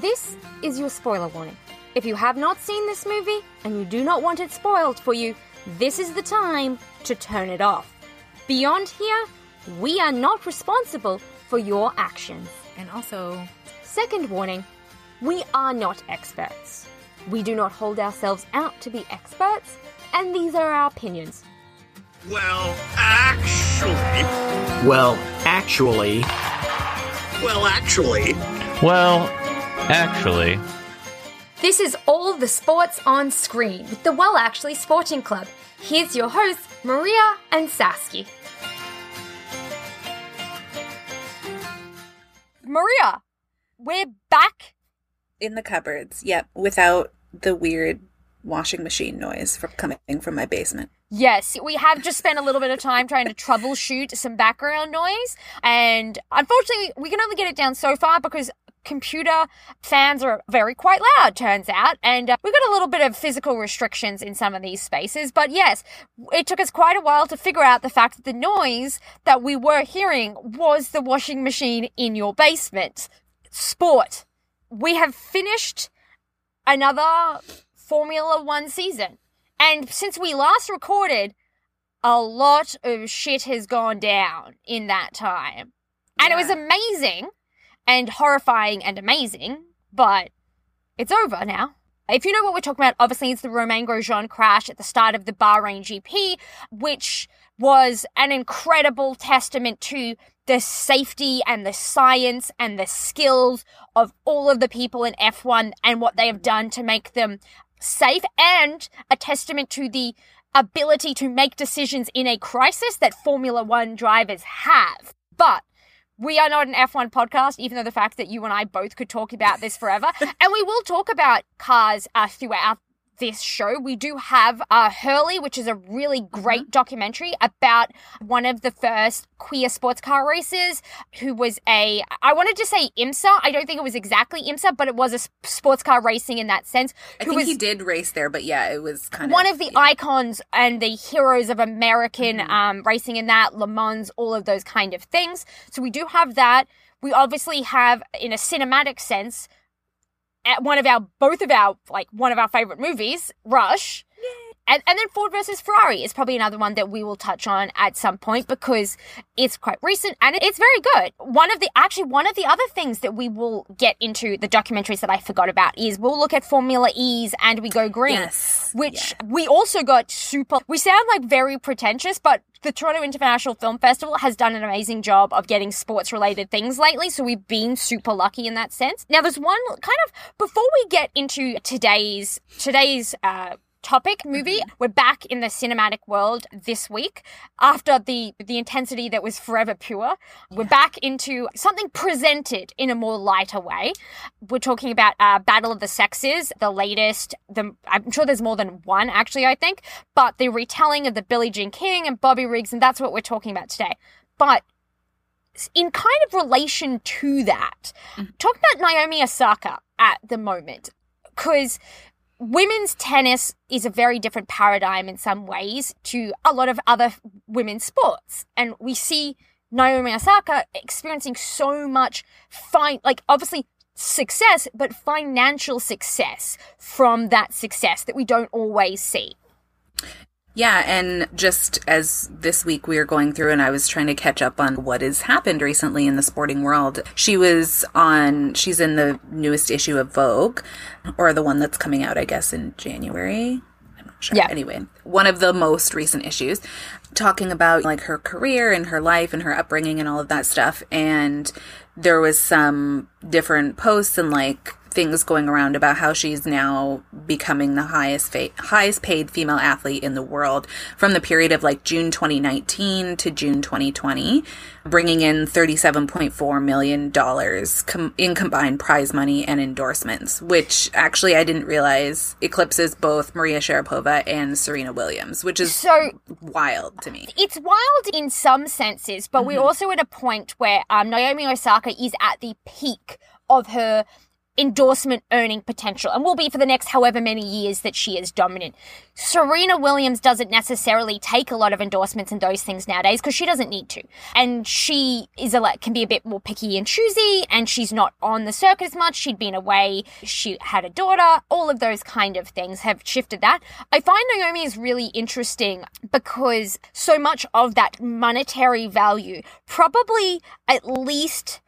This is your spoiler warning. If you have not seen this movie and you do not want it spoiled for you, this is the time to turn it off. Beyond here, we are not responsible for your actions. And also, Second warning we are not experts. We do not hold ourselves out to be experts, and these are our opinions. Well, actually. Well, actually, Well, actually. Well, actually, This is all the sports on screen with the Well Actually Sporting Club. Here's your hosts, Maria and Sasky. Maria, we're back. in the cupboards, yep, without the weird washing machine noise from coming from my basement. Yes, we have just spent a little bit of time trying to troubleshoot some background noise, and unfortunately, we can only get it down so far because computer fans are very quite loud, turns out, and uh, we've got a little bit of physical restrictions in some of these spaces. But yes, it took us quite a while to figure out the fact that the noise that we were hearing was the washing machine in your basement. Sport. We have finished another Formula One season. And since we last recorded, a lot of shit has gone down in that time. And it was amazing and horrifying and amazing, but it's over now. If you know what we're talking about, obviously it's the Romain Grosjean crash at the start of the Bahrain GP, which was an incredible testament to the safety and the science and the skills of all of the people in F1 and what they have done to make them safe and a testament to the ability to make decisions in a crisis that Formula One drivers have. But we are not an F1 podcast, even though the fact that you and I both could talk about this forever. and we will talk about cars uh, throughout this show. We do have uh, Hurley, which is a really great documentary about one of the first queer sports car races who was a, I wanted to say IMSA. I don't think it was exactly IMSA, but it was a sports car racing in that sense. I think was he did race there, but yeah, it was kind one of of the yeah. icons and the heroes of American Mm-hmm. um, racing in that, Le Mans, all of those kind of things. So we do have that. We obviously have, in a cinematic sense, at one of our, both of our, like one of our favorite movies, Rush. And, and then Ford versus Ferrari is probably another one that we will touch on at some point because it's quite recent and it's very good. One of the, actually, one of the other things that we will get into the documentaries that I forgot about is we'll look at Formula E's and we go green Yes. which we also got super. We sound like very pretentious, but the Toronto International Film Festival has done an amazing job of getting sports related things lately. So we've been super lucky in that sense. Now, there's one kind of before we get into today's today's. uh topic movie. We're back in the cinematic world this week after the the intensity that was forever pure. We're back into something presented in a more lighter way. We're talking about uh, battle of the sexes the latest the i'm sure there's more than one actually i think but the retelling of the billie jean king and bobby riggs and that's what we're talking about today. But in kind of relation to that talk about naomi osaka at the moment because women's tennis is a very different paradigm in some ways to a lot of other women's sports. And we see Naomi Osaka experiencing so much fine, like obviously success, but financial success from that success that we don't always see. Yeah, and just as this week we were going through and I was trying to catch up on what has happened recently in the sporting world. She was on she's in the newest issue of Vogue or the one that's coming out I guess in January. I'm not sure. Yeah. Anyway, one of the most recent issues talking about like her career and her life and her upbringing and all of that stuff and there was some different posts and like things going around about how she's now becoming the highest fa- highest paid female athlete in the world from the period of like June 2019 to June 2020 bringing in 37.4 million dollars com- in combined prize money and endorsements which actually I didn't realize eclipses both Maria Sharapova and Serena Williams which is So wild to me. it's wild in some senses, but we're also at a point where um, Naomi Osaka is at the peak of her endorsement earning potential and will be for the next however many years that she is dominant. Serena Williams doesn't necessarily take a lot of endorsements and those things nowadays because she doesn't need to. And she is a can be a bit more picky and choosy and she's not on the circuit as much. She'd been away. She had a daughter. All of those kind of things have shifted that. I find Naomi is really interesting because so much of that monetary value, probably at least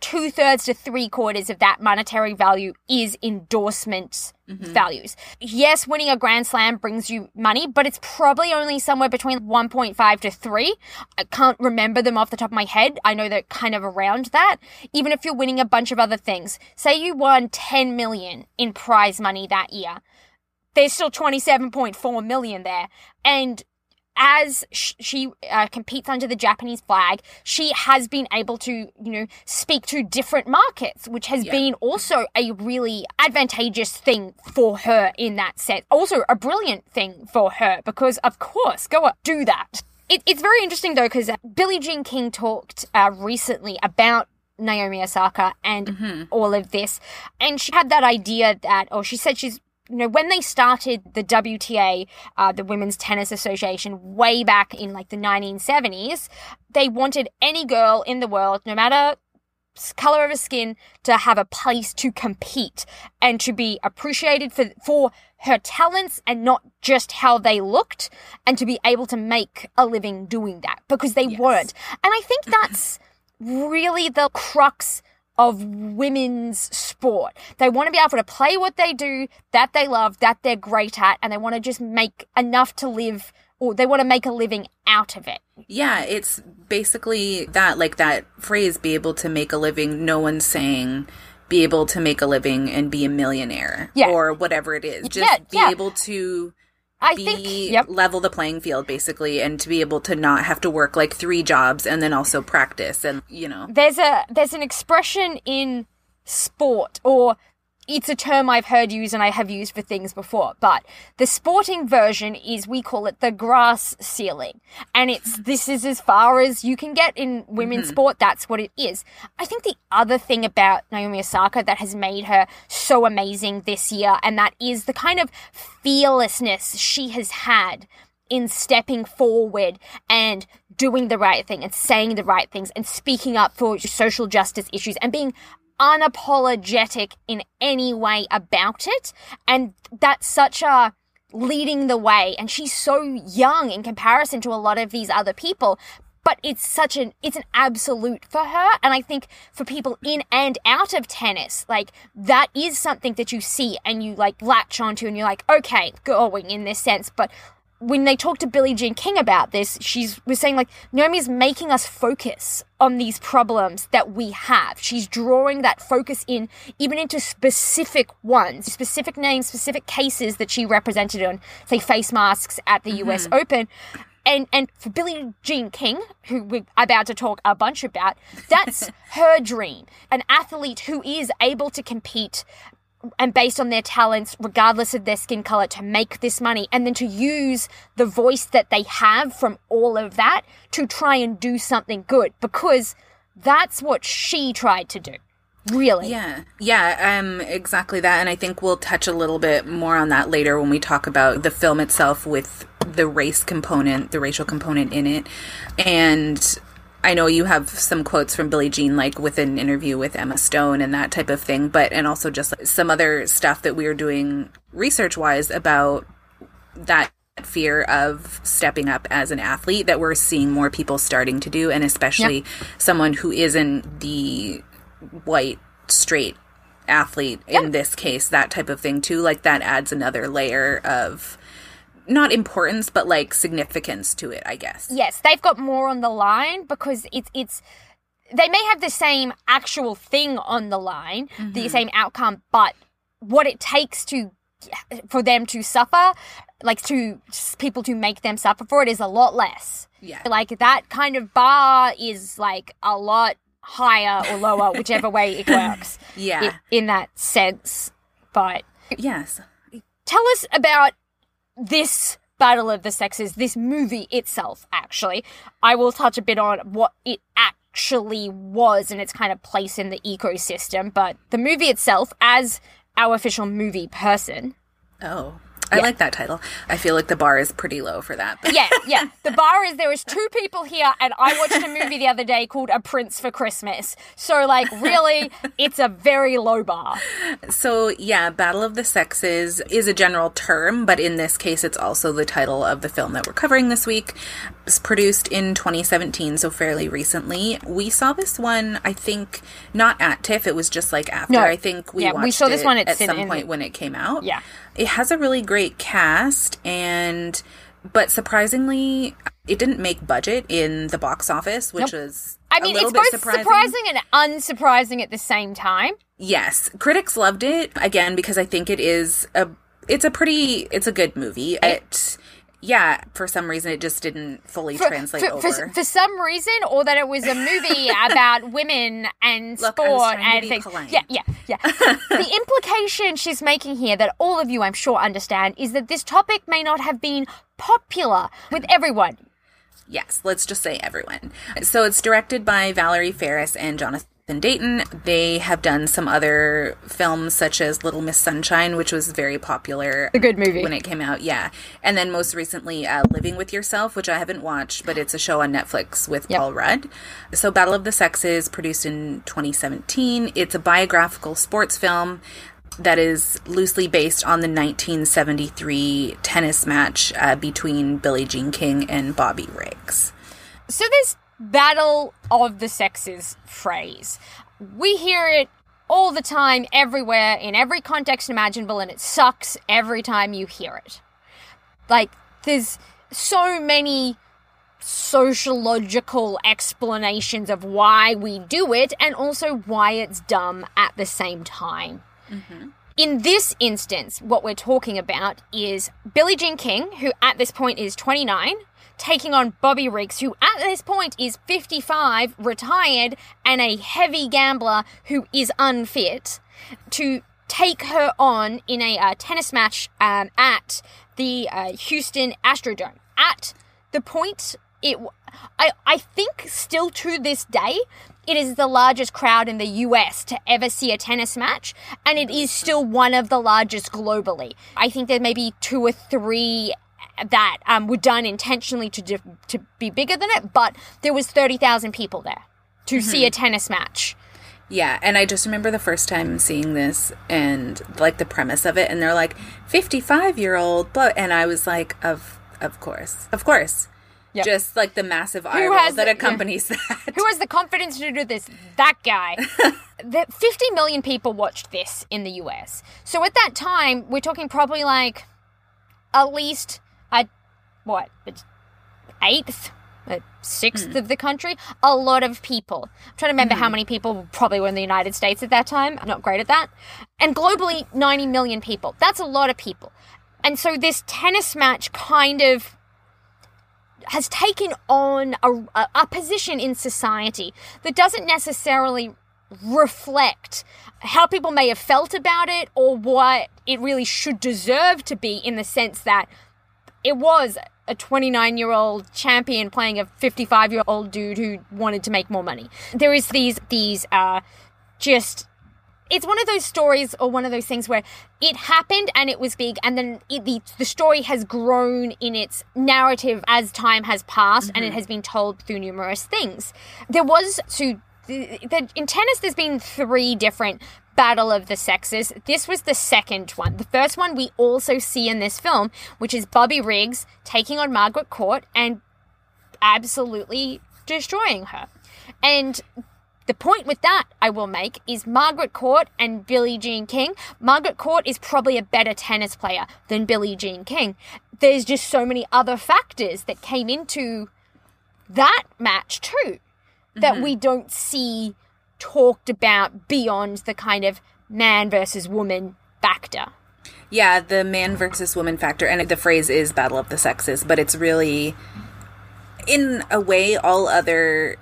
two thirds to three quarters of that monetary value is endorsement mm-hmm. values. Yes, winning a Grand Slam brings you money, but it's probably only somewhere between 1.5 to 3. I can't remember them off the top of my head. I know they're kind of around that. Even if you're winning a bunch of other things. Say you won 10 million in prize money that year. There's still 27.4 million there. And as sh- she uh, competes under the Japanese flag, she has been able to, you know, speak to different markets, which has Yeah. been also a really advantageous thing for her in that sense. Also, a brilliant thing for her because, of course, go on, do that. It, it's very interesting though because Billie Jean King talked uh, recently about Naomi Osaka and all of this, and she had that idea that, or she said she's you know, when they started the WTA, uh, the Women's Tennis Association, way back in like the 1970s, they wanted any girl in the world, no matter color of her skin, to have a place to compete and to be appreciated for for her talents and not just how they looked, and to be able to make a living doing that because they weren't. And I think that's really the crux of women's sport. They want to be able to play what they do, that they love, that they're great at, and they want to just make enough to live, or they want to make a living out of it. Yeah, it's basically that, like that phrase, be able to make a living. No one's saying be able to make a living and be a millionaire Yeah. or whatever it is. Just Yeah, be yeah. able to I be think, yep. level the playing field basically and to be able to not have to work like three jobs and then also practice and you know there's a there's an expression in sport or it's a term I've heard used and I have used for things before, but the sporting version is we call it the grass ceiling. And it's this is as far as you can get in women's mm-hmm. sport, that's what it is. I think the other thing about Naomi Osaka that has made her so amazing this year, and that is the kind of fearlessness she has had in stepping forward and doing the right thing and saying the right things and speaking up for social justice issues and being unapologetic in any way about it. And that's such a leading the way. And she's so young in comparison to a lot of these other people. But it's such an, it's an absolute for her. And I think for people in and out of tennis, like that is something that you see and you like latch onto and you're like, okay, going in this sense. But when they talked to Billie Jean King about this, she's was saying like Naomi's making us focus on these problems that we have. She's drawing that focus in even into specific ones, specific names, specific cases that she represented on, say, face masks at the mm-hmm. US Open. And and for Billie Jean King, who we're about to talk a bunch about, that's her dream. An athlete who is able to compete and based on their talents, regardless of their skin color, to make this money and then to use the voice that they have from all of that to try and do something good because that's what she tried to do. Really. Yeah, yeah, um, exactly that. And I think we'll touch a little bit more on that later when we talk about the film itself with the race component, the racial component in it. And I know you have some quotes from Billie Jean, like with an interview with Emma Stone and that type of thing, but, and also just like, some other stuff that we were doing research wise about that fear of stepping up as an athlete that we're seeing more people starting to do and especially someone who isn't the white straight athlete in this case that type of thing too. Like that adds another layer of not importance but like significance to it i guess Yes, they've got more on the line because it's it's they may have the same actual thing on the line, the mm-hmm. same outcome, but what it takes to for them to suffer, like to people to make them suffer for it is a lot less. Yeah. Like that kind of bar is like a lot higher or lower, whichever way it works. Yeah. i- in that sense. But yes tell us about this Battle of the Sexes, this movie itself, actually. I will touch a bit on what it actually was and its kind of place in the ecosystem. But the movie itself, as our official movie person, Oh, I like that title. I feel like the bar is pretty low for that. But yeah, yeah. The bar is there is two people here, and I watched a movie the other day called A Prince for Christmas. So, like, really, it's a very low bar. So, yeah, Battle of the Sexes is a general term, but in this case, it's also the title of the film that we're covering this week. Produced in 2017, so fairly recently. We saw this one, I think, not at TIFF, it was just like after. No. I think we Yeah, we saw this it one at at some in- point when it came out. Yeah. It has a really great cast, and but surprisingly, it didn't make budget in the box office, which Nope. was I mean, it's both surprising. surprising and unsurprising at the same time. Yes, critics loved it again because I think it is a it's a pretty it's a good movie. It yeah, for some reason it just didn't fully translate for, over. For, for some reason, or that it was a movie about women and Look, sport and things. polite. Yeah, yeah, yeah. the implication she's making here, that all of you, I'm sure, understand, is that this topic may not have been popular with everyone. yes, let's just say everyone. So it's directed by Valerie Faris and Jonathan Dayton. They have done some other films such as Little Miss Sunshine, which was very popular. A good movie. when it came out, yeah. And then most recently, uh, Living with Yourself, which I haven't watched, but it's a show on Netflix with Yep. Paul Rudd. So, Battle of the Sexes, produced in 2017. It's a biographical sports film that is loosely based on the 1973 tennis match uh, between Billie Jean King and Bobby Riggs. So this battle of the sexes phrase, we hear it all the time, everywhere, in every context imaginable, and it sucks every time you hear it. Like, there's so many sociological explanations of why we do it and also why it's dumb at the same time. Mm-hmm. In this instance, what we're talking about is Billie Jean King, who at this point is 29, taking on Bobby Riggs, who at this point is 55, retired, and a heavy gambler who is unfit, to take her on in a uh, tennis match um, at the uh, Houston Astrodome. At the point, it, I, I think still to this day, it is the largest crowd in the US to ever see a tennis match, and it is still one of the largest globally. I think there may be two or three that um, were done intentionally to di- to be bigger than it, but there was thirty thousand people there to see a tennis match. Yeah, and I just remember the first time seeing this and like the premise of it, and they're like fifty-five year old, but and I was like, of of course, of course, Yep. just like the massive eye Who roll has that accompanies that. Who has the confidence to do this? That guy. 50 million people watched this in the US. So at that time, we're talking probably like at least what? Eighth, a sixth hmm. of the country. A lot of people. I'm trying to remember how hmm. many people probably were in the United States at that time. I'm not great at that. And globally, 90 million people. That's a lot of people. And so this tennis match kind of has taken on a, a, a position in society that doesn't necessarily reflect how people may have felt about it or what it really should deserve to be in the sense that it was a 29 year old champion playing a 55 year old dude who wanted to make more money. There is these, these, uh, just it's one of those stories or one of those things where it happened and it was big and then it, the, the story has grown in its narrative as time has passed and it has been told through numerous things there was to in tennis there's been three different battle of the sexes this was the second one the first one we also see in this film which is bobby riggs taking on margaret court and absolutely destroying her and the point with that I will make is Margaret Court and Billie Jean King. Margaret Court is probably a better tennis player than Billie Jean King. There's just so many other factors that came into that match too that mm-hmm. we don't see talked about beyond the kind of man versus woman factor. Yeah, the man versus woman factor, and the phrase is battle of the sexes, but it's really, in a way, all other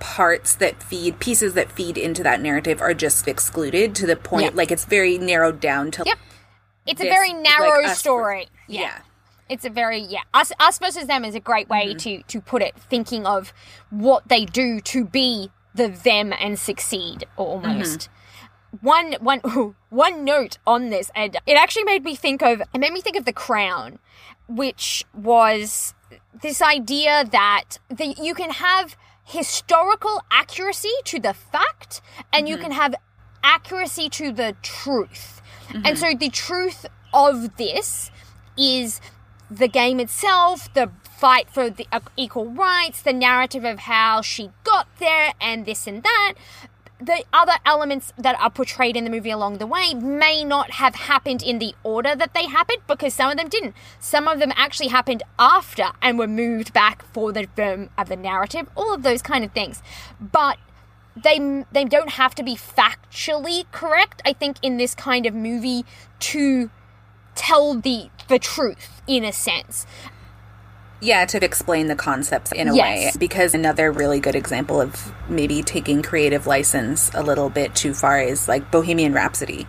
parts that feed pieces that feed into that narrative are just excluded to the point Yeah. like it's very narrowed down to Yep. It's a very narrow us- story. yeah. It's a very yeah. Us us versus them is a great way mm-hmm. to to put it. Thinking of what they do to be the them and succeed almost. Mm-hmm. One one one note on this, and it actually made me think of it made me think of the crown, which was this idea that the, you can have historical accuracy to the fact, and you mm-hmm. can have accuracy to the truth. And mm-hmm. so the truth of this is the game itself, the fight for the uh, equal rights, the narrative of how she got there, and this and that. The other elements that are portrayed in the movie along the way may not have happened in the order that they happened because some of them didn't. Some of them actually happened after and were moved back for the firm of the narrative, all of those kind of things. But they they don't have to be factually correct i think in this kind of movie to tell the the truth in a sense Yeah, to explain the concepts in a Yes. way. Because another really good example of maybe taking creative license a little bit too far is like Bohemian Rhapsody.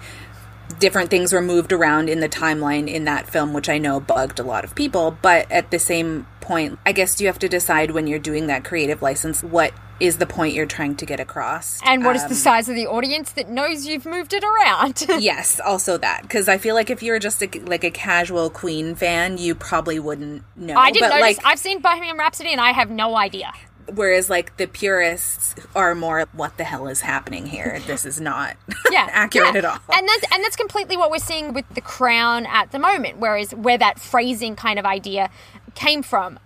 Different things were moved around in the timeline in that film, which I know bugged a lot of people. But at the same point, I guess you have to decide when you're doing that creative license what is the point you're trying to get across. and what is Um, the size of the audience that knows you've moved it around yes, also that because I feel like if you're just a, like a casual Queen fan, you probably wouldn't know. i didn't but notice like, i've seen bohemian rhapsody and i have no idea whereas like the purists are more, what the hell is happening here? This is not yeah accurate yeah. at all. and that's and that's completely what we're seeing with the crown at the moment whereas where that phrasing kind of idea came from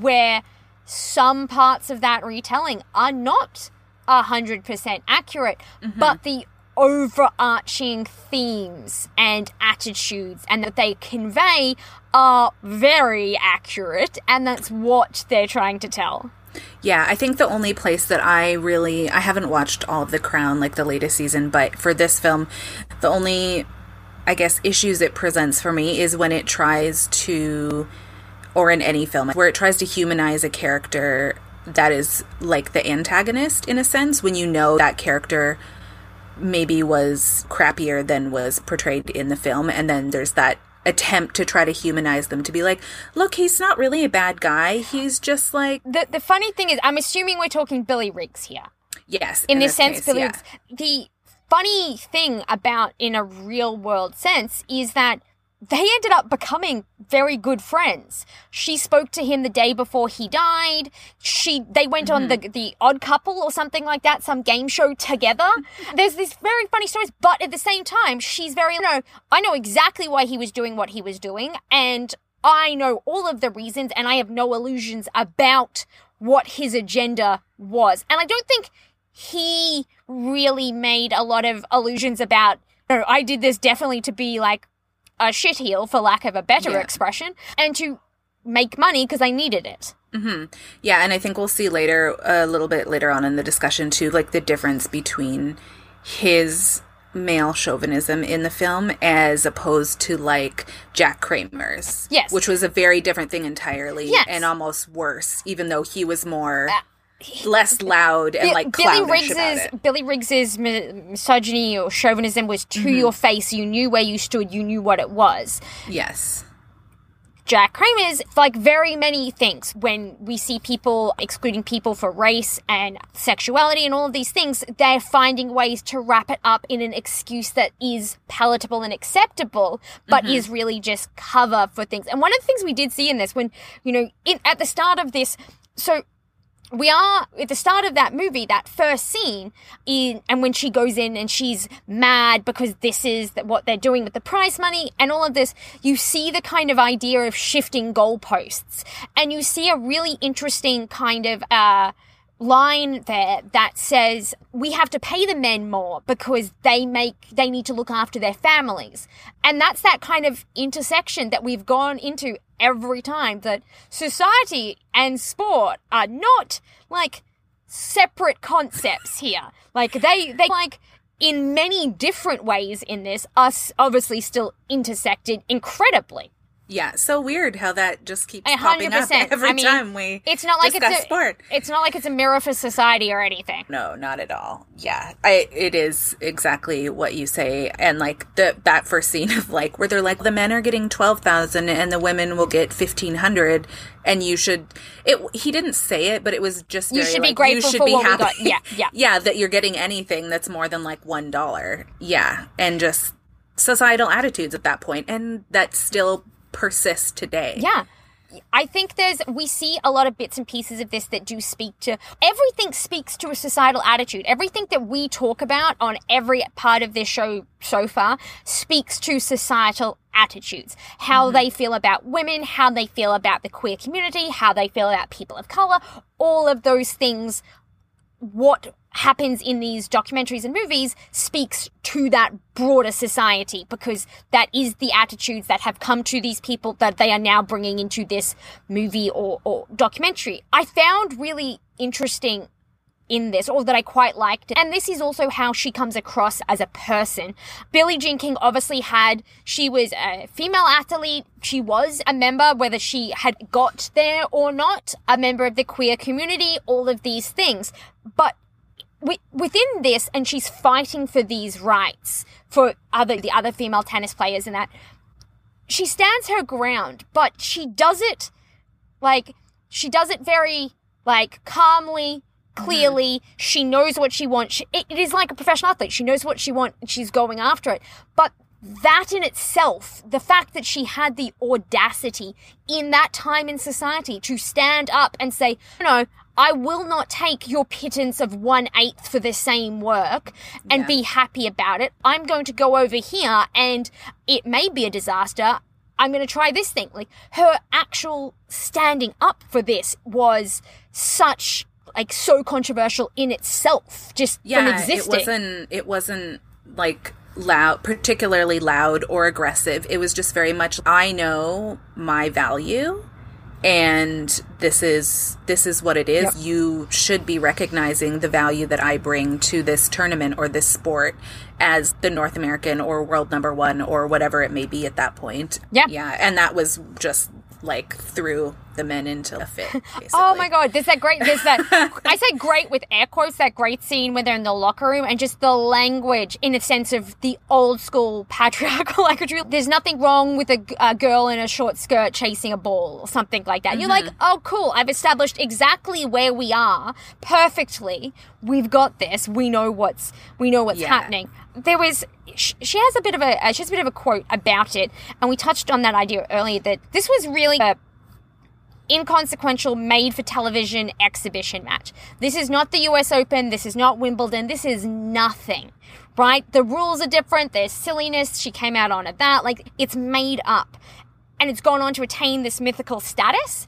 where some parts of that retelling are not 100% accurate Mm-hmm. but the overarching themes and attitudes and that they convey are very accurate and that's what they're trying to tell Yeah, I think the only place that I really I haven't watched all of The Crown like the latest season, but for this film, the only I guess issues it presents for me is when it tries to or in any film where it tries to humanize a character that is like the antagonist in a sense when you know that character maybe was crappier than was portrayed in the film and then there's that attempt to try to humanize them to be like look he's not really a bad guy he's just like the, the funny thing is i'm assuming we're talking billy riggs here Yes. in this sense, case, Billy yeah. Riggs. The funny thing about in a real world sense is that they ended up becoming very good friends. She spoke to him the day before he died. She they went on the the Odd Couple or something like that, some game show together. There's these very funny stories, but at the same time, she's very you know I know exactly why he was doing what he was doing, and I know all of the reasons, and I have no illusions about what his agenda was. And I don't think he really made a lot of illusions about, no, I did this definitely to be like a shitheel, for lack of a better Yeah. expression, and to make money because I needed it. Mm-hmm. Yeah, and I think we'll see later, a little bit later on in the discussion too, like the difference between his male chauvinism in the film as opposed to like Jack Kramer's. Yes. Which was a very different thing entirely Yes. and almost worse, even though he was more less loud and like Billy Riggs's. Billy Riggs's misogyny or chauvinism was to Mm-hmm. your face. You knew where you stood. You knew what it was. Yes. Jack Kramer's like very many things when we see people excluding people for race and sexuality and all of these things, they're finding ways to wrap it up in an excuse that is palatable and acceptable, but is really just cover for things. And one of the things we did see in this when, you know, in, at the start of this, so we are at the start of that movie that first scene in and when she goes in and she's mad because this is what they're doing with the prize money and all of this you see the kind of idea of shifting goalposts. And you see a really interesting kind of uh line there that says we have to pay the men more because they make they need to look after their families. And that's that kind of intersection that we've gone into every time that society and sport are not like separate concepts here. Like they they like in many different ways in this us obviously still intersected incredibly Yeah, so weird how that just keeps A popping up every I mean, time we It's not like it's a sport. It's not like it's a mirror for society or anything. No, not at all. Yeah, I it is exactly what you say, and like the that first scene of like where they're like the men are getting twelve thousand and the women will get fifteen hundred, and you should. It he didn't say it, but it was just You very, should be like, grateful you should for be what we happy. got. Yeah, yeah. yeah, that you're getting anything that's more than like one dollar. Yeah, and just societal attitudes at that point, and that still persists today. Yeah. I think there's we see a lot of bits and pieces of this that do speak to everything speaks to a societal attitude. Everything that we talk about on every part of this show so far speaks to societal attitudes. How mm-hmm. they feel about women, how they feel about the queer community, how they feel about people of color, all of those things what happens in these documentaries and movies speaks to that broader society because that is the attitudes that have come to these people that they are now bringing into this movie or, or documentary. I found really interesting in this, or that I quite liked. And this is also how she comes across as a person. Billie Jean King obviously had, she was a female athlete. She was a member, whether she had got there or not, a member of the queer community, all of these things. But within this, and she's fighting for these rights for other, the other female tennis players and that, she stands her ground, but she does it like she does it very like calmly clearly. Mm-hmm. She knows what she wants. She, it, it is like a professional athlete. She knows what she wants she's going after it. But that in itself the fact that she had the audacity in that time in society to stand up and say no I will not take your pittance of one eighth for the same work and Yeah. be happy about it. I'm going to go over here and it may be a disaster. I'm going to try this thing. Like her actual standing up for this was such like so controversial in itself just from yeah, existing. it wasn't. It wasn't like loud, particularly loud or aggressive. It was just very much. I know my value, and this is this is what it is. Yep. You should be recognizing the value that I bring to this tournament or this sport as the North American or world number one or whatever it may be at that point. Yeah. yeah, and that was just like threw the men into a fit. Oh basically. Oh my god, there's that great there's that I say great with air quotes, that great scene when they're in the locker room and just the language in a sense of the old school patriarchal language. There's nothing wrong with a girl in a short skirt chasing a ball or something like that. You're like, mm-hmm. oh cool, I've established exactly where we are perfectly. We've got this. We know what's we know what's Yeah. happening. There was she has a bit of a uh, she has a bit of a quote about it, and we touched on that idea earlier that this was really a inconsequential made for television exhibition match. This is not the US Open, this is not Wimbledon, this is nothing. Right? The rules are different, there's silliness, she came out on it that, like it's made up. And it's gone on to attain this mythical status.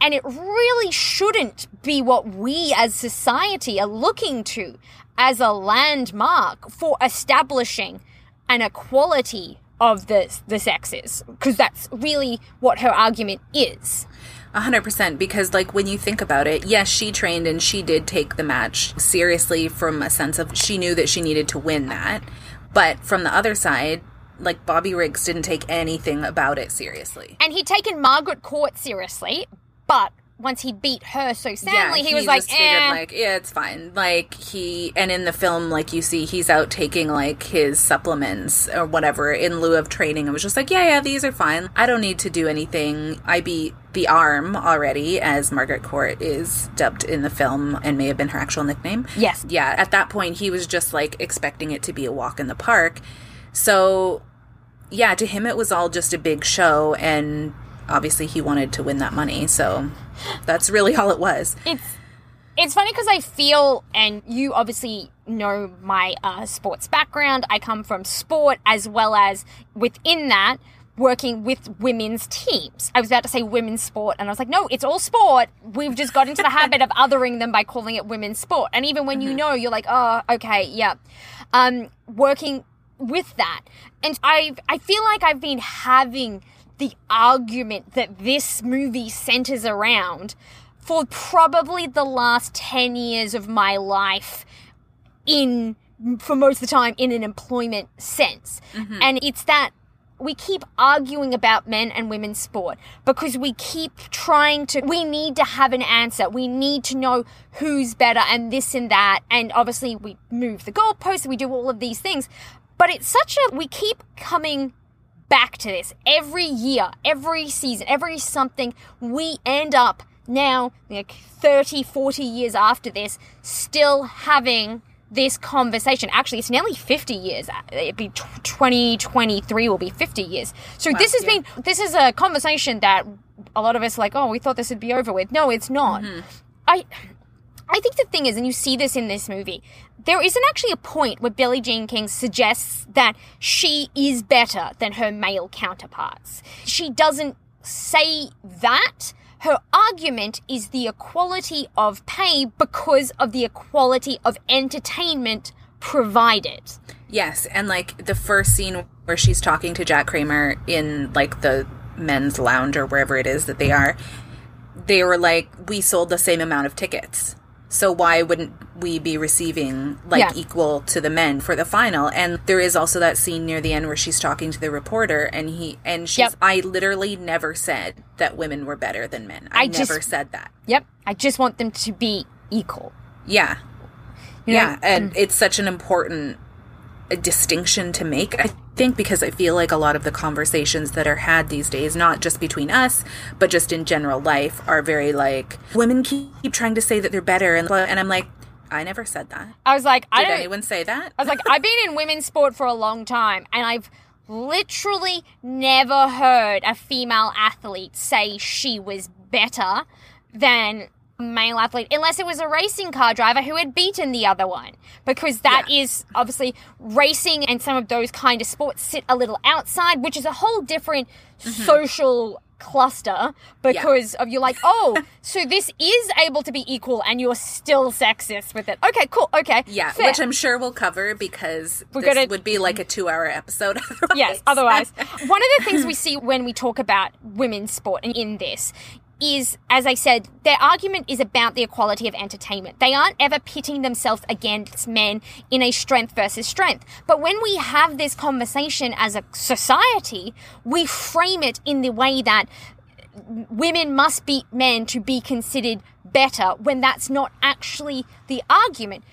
And it really shouldn't be what we as society are looking to as a landmark for establishing an equality of the, the sexes. Because that's really what her argument is. A hundred percent, because like when you think about it, yes, she trained and she did take the match seriously from a sense of she knew that she needed to win that. But from the other side, like Bobby Riggs didn't take anything about it seriously. And he'd taken Margaret Court seriously, but once he beat her so soundly, he, was like, eh. like, yeah, it's fine. Like he, and in the film, like you see, he's out taking like his supplements or whatever in lieu of training. It was just like, yeah, yeah, these are fine. I don't need to do anything. I beat the arm already, as Margaret Court is dubbed in the film and may have been her actual nickname. Yes. Yeah. At that point, he was just like expecting it to be a walk in the park. So, yeah, to him, it was all just a big show and. Obviously, he wanted to win that money, so that's really all it was. it's it's funny because I feel, and you obviously know my uh, sports background. I come from sport as well as within that working with women's teams. I was about to say women's sport, and I was like, no, it's all sport. We've just got into the habit of othering them by calling it women's sport. And even when you know, you're like, oh, okay, yeah. Um, working with that, and I I feel like I've been having the argument that this movie centers around for probably the last 10 years of my life in for most of the time in an employment sense. Mm-hmm. And it's that we keep arguing about men and women's sport because we keep trying to we need to have an answer. We need to know who's better and this and that. And obviously we move the goalposts we do all of these things. But it's such a we keep coming back to this every year every season every something we end up now like 30 40 years after this still having this conversation. Actually, it's nearly 50 years. Uh, it'd be 2023 will be 50 years. So this has yeah. been this is a conversation that a lot of us like, oh, we thought this would be over with. No, it's not. Mm-hmm. I I think the thing is, and you see this in this movie, there isn't actually a point where Billie Jean King suggests that she is better than her male counterparts. She doesn't say that. Her argument is the equality of pay because of the equality of entertainment provided. Yes, and like the first scene where she's talking to Jack Kramer in like the men's lounge or wherever it is that they are, they were like, "We sold the same amount of tickets, so why wouldn't we be receiving like Yeah. equal to the men for the final?" And there is also that scene near the end where she's talking to the reporter, and he and she's, Yep. "I literally never said that women were better than men. I, I just- never said that." Yep. I just want them to be equal. Yeah, You know? yeah, and mm. it's such an important uh, distinction to make. I think because I feel like a lot of the conversations that are had these days, not just between us, but just in general life, are very like women keep, trying to say that they're better, and and I'm like, I never said that. I was like, I Did don't. anyone say that? I was like, I've been in women's sport for a long time, and I've literally never heard a female athlete say she was better than a male athlete, unless it was a racing car driver who had beaten the other one. Because that is Yeah. obviously racing and some of those kind of sports sit a little outside, which is a whole different Mm-hmm. social cluster because of you're like oh so this is able to be equal and you're still sexist with it okay cool okay yeah, fair. which I'm sure we'll cover because We're this gonna- would be like a two-hour episode. Yes, otherwise. One of the things we see when we talk about women's sport and in this is, as I said, their argument is about the equality of entertainment. They aren't ever pitting themselves against men in a strength versus strength. But when we have this conversation as a society, we frame it in the way that women must beat men to be considered better when that's not actually the argument.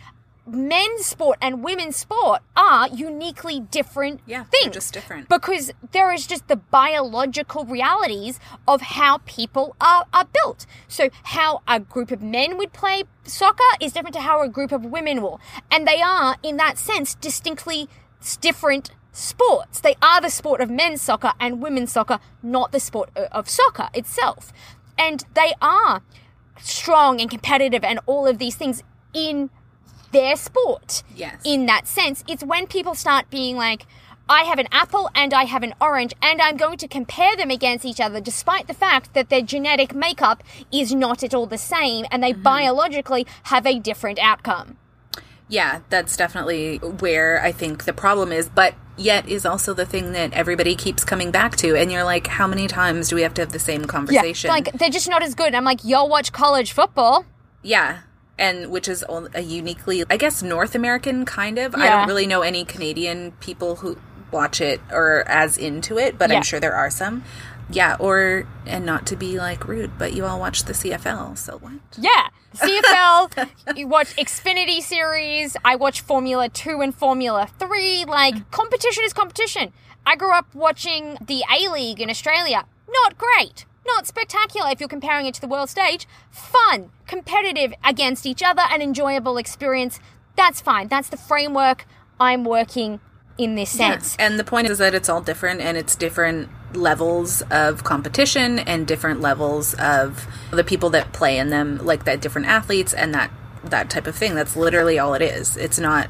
Men's sport and women's sport are uniquely different Yeah, things. just different. Because there is just the biological realities of how people are, are built. So how a group of men would play soccer is different to how a group of women will. And they are, in that sense, distinctly different sports. They are the sport of men's soccer and women's soccer, not the sport uh, of soccer itself. And they are strong and competitive and all of these things in their sport. Yes. In that sense, it's when people start being like, I have an apple and I have an orange, and I'm going to compare them against each other, despite the fact that their genetic makeup is not at all the same and they mm-hmm. biologically have a different outcome. Yeah, that's definitely where I think the problem is, but yet is also the thing that everybody keeps coming back to. And you're like, how many times do we have to have the same conversation? Like, they're just not as good. I'm like, y'all watch college football. yeah. And which is a uniquely, I guess, North American kind of. I don't really know any Canadian people who watch it or as into it, but Yeah. I'm sure there are some. Yeah, or, and not to be like rude, but you all watch the CFL, so what? Yeah. CFL, you watch Xfinity series, I watch Formula 2 and Formula 3. Like, competition is competition. I grew up watching the A League in Australia. Not great. Not spectacular if you're comparing it to the world stage. Fun, competitive against each other, an enjoyable experience. That's fine. That's the framework I'm working in this sense. And the point is that it's all different and it's different levels of competition and different levels of the people that play in them, like that different athletes and that that type of thing. That's literally all it is. It's not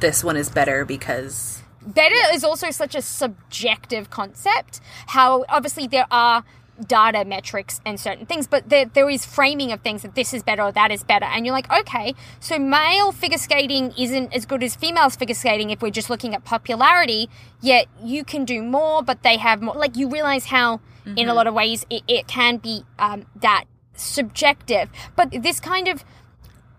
this one is better because better is also such a subjective concept. How obviously there are data metrics and certain things, but there, there is framing of things that this is better or that is better. And you're like, okay, so male figure skating isn't as good as females figure skating if we're just looking at popularity, yet you can do more, but they have more. Like, you realize how, in a lot of ways, it, it can be um, that subjective. But this kind of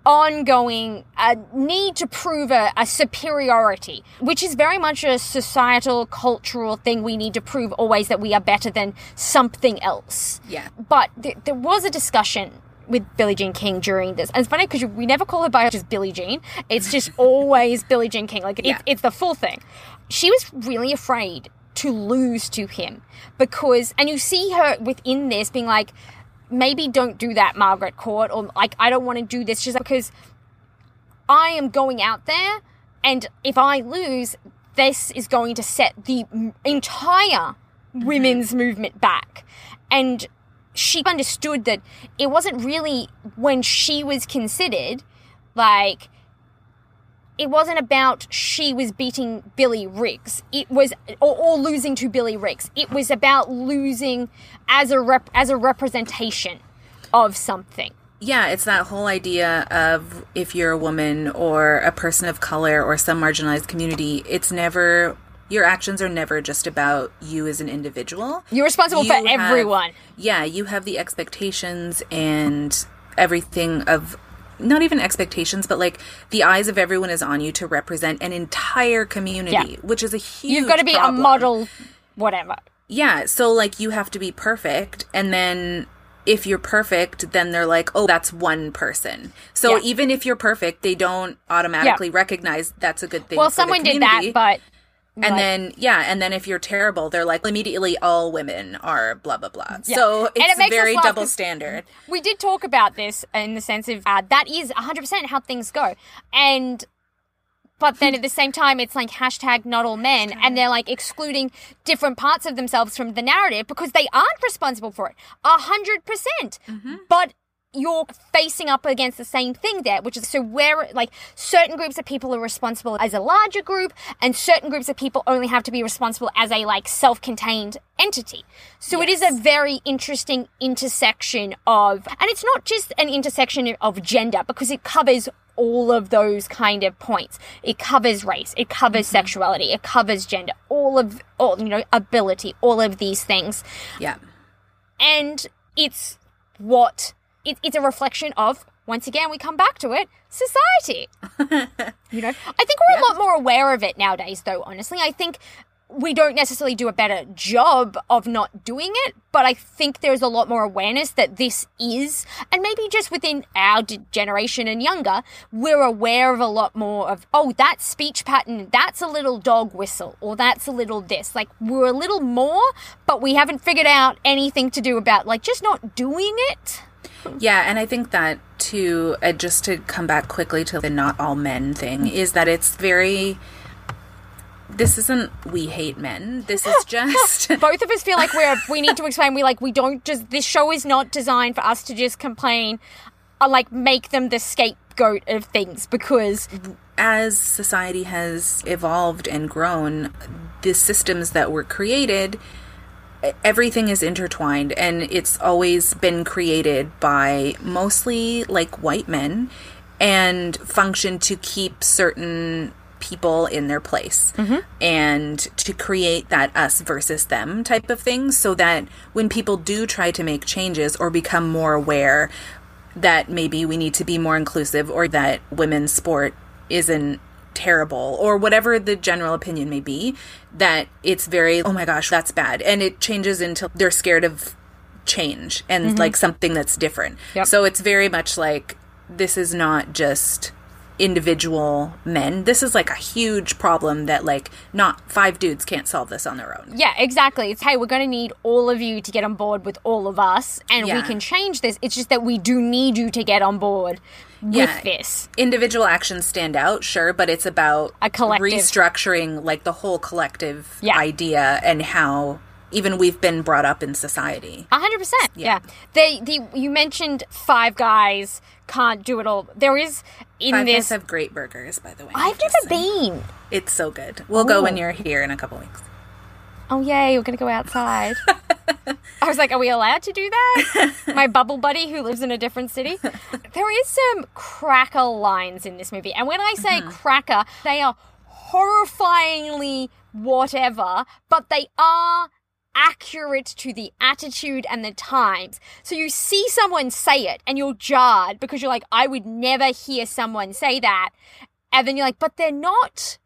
ongoing uh, need to prove a, a superiority, which is very much a societal, cultural thing. We need to prove always that we are better than something else. Yeah. But th- there was a discussion with Billie Jean King during this. And it's funny because we never call her by just Billie Jean. It's just always Billie Jean King. Like, Yeah. it's, it's the full thing. She was really afraid to lose to him because, and you see her within this being like, maybe don't do that, Margaret Court, or like, I don't want to do this just because I am going out there, and if I lose, this is going to set the entire mm-hmm. women's movement back. And she understood that it wasn't really when she was considered, like, it wasn't about she was beating Billy Riggs. It was or, or losing to Billy Riggs. It was about losing as a rep, as a representation of something. Yeah, it's that whole idea of if you're a woman or a person of color or some marginalized community, it's never your actions are never just about you as an individual. You're responsible You for have- everyone. Yeah, you have the expectations and everything of not even expectations, but like the eyes of everyone is on you to represent an entire community, Yeah. which is a huge You've got to be problem. a model, whatever. Yeah, so like you have to be perfect and then if you're perfect, then they're like, "Oh, that's one person." So Yeah. even if you're perfect, they don't automatically recognize that's a good thing. Well, someone did that, but and then yeah, and then if you're terrible, they're like immediately all women are blah blah blah. Yeah. So it's it very double standard. we did talk about this in the sense of uh, that is 100% how things go. And but then at the same time, it's like hashtag not all men, and they're like excluding different parts of themselves from the narrative because they aren't responsible for it. A hundred percent. But you're facing up against the same thing there, which is so where like certain groups of people are responsible as a larger group, and certain groups of people only have to be responsible as a like self-contained entity. So it is a very interesting intersection of, and it's not just an intersection of gender because it covers all of those kind of points. It covers race, it covers mm-hmm. sexuality, it covers gender, all of all you know ability, all of these things Yeah. and it's what it, it's a reflection of once again we come back to it society. You know i think we're a lot more aware of it nowadays though honestly. I think we don't necessarily do a better job of not doing it but i think there's a lot more awareness that this is and maybe just within our d- generation and younger we're aware of a lot more of oh that speech pattern that's a little dog whistle or that's a little this. Like we're a little more but we haven't figured out anything to do about like just not doing it Yeah, and I think that too, uh, just to come back quickly to the not all men thing, is that it's very. This isn't we hate men. This is just. both of us feel like we're we need to explain we like we don't just this show is not designed for us to just complain or like make them the scapegoat of things because as society has evolved and grown, the systems that were created, everything is intertwined and it's always been created by mostly like white men and function to keep certain people in their place mm-hmm. and to create that us versus them type of thing so that when people do try to make changes or become more aware that maybe we need to be more inclusive or that women's sport isn't terrible or whatever the general opinion may be that it's very oh my gosh that's bad. And it changes into they're scared of change and mm-hmm. like something that's different. Yep. so it's very much like this is not just individual men. This is like a huge problem that like not five dudes can't solve this on their own. Yeah exactly. It's hey we're going to need all of you to get on board with all of us and we can change this. It's just that we do need you to get on board with this individual actions stand out, sure, but it's about A collective. restructuring like the whole collective Yeah. idea and how even we've been brought up in society. A hundred percent. Yeah. They the you mentioned five guys can't do it all. There is in Five this Guys have great burgers, by the way. I've never been. It's so good. We'll go when you're here in a couple weeks. Oh yay, we're gonna go outside. I was like, are we allowed to do that? My bubble buddy who lives in a different city. There is some cracker lines in this movie. And when I say uh-huh. cracker, they are horrifyingly whatever, but they are accurate to the attitude and the times. So you see someone say it and you're jarred because you're like, I would never hear someone say that. And then you're like, but they're not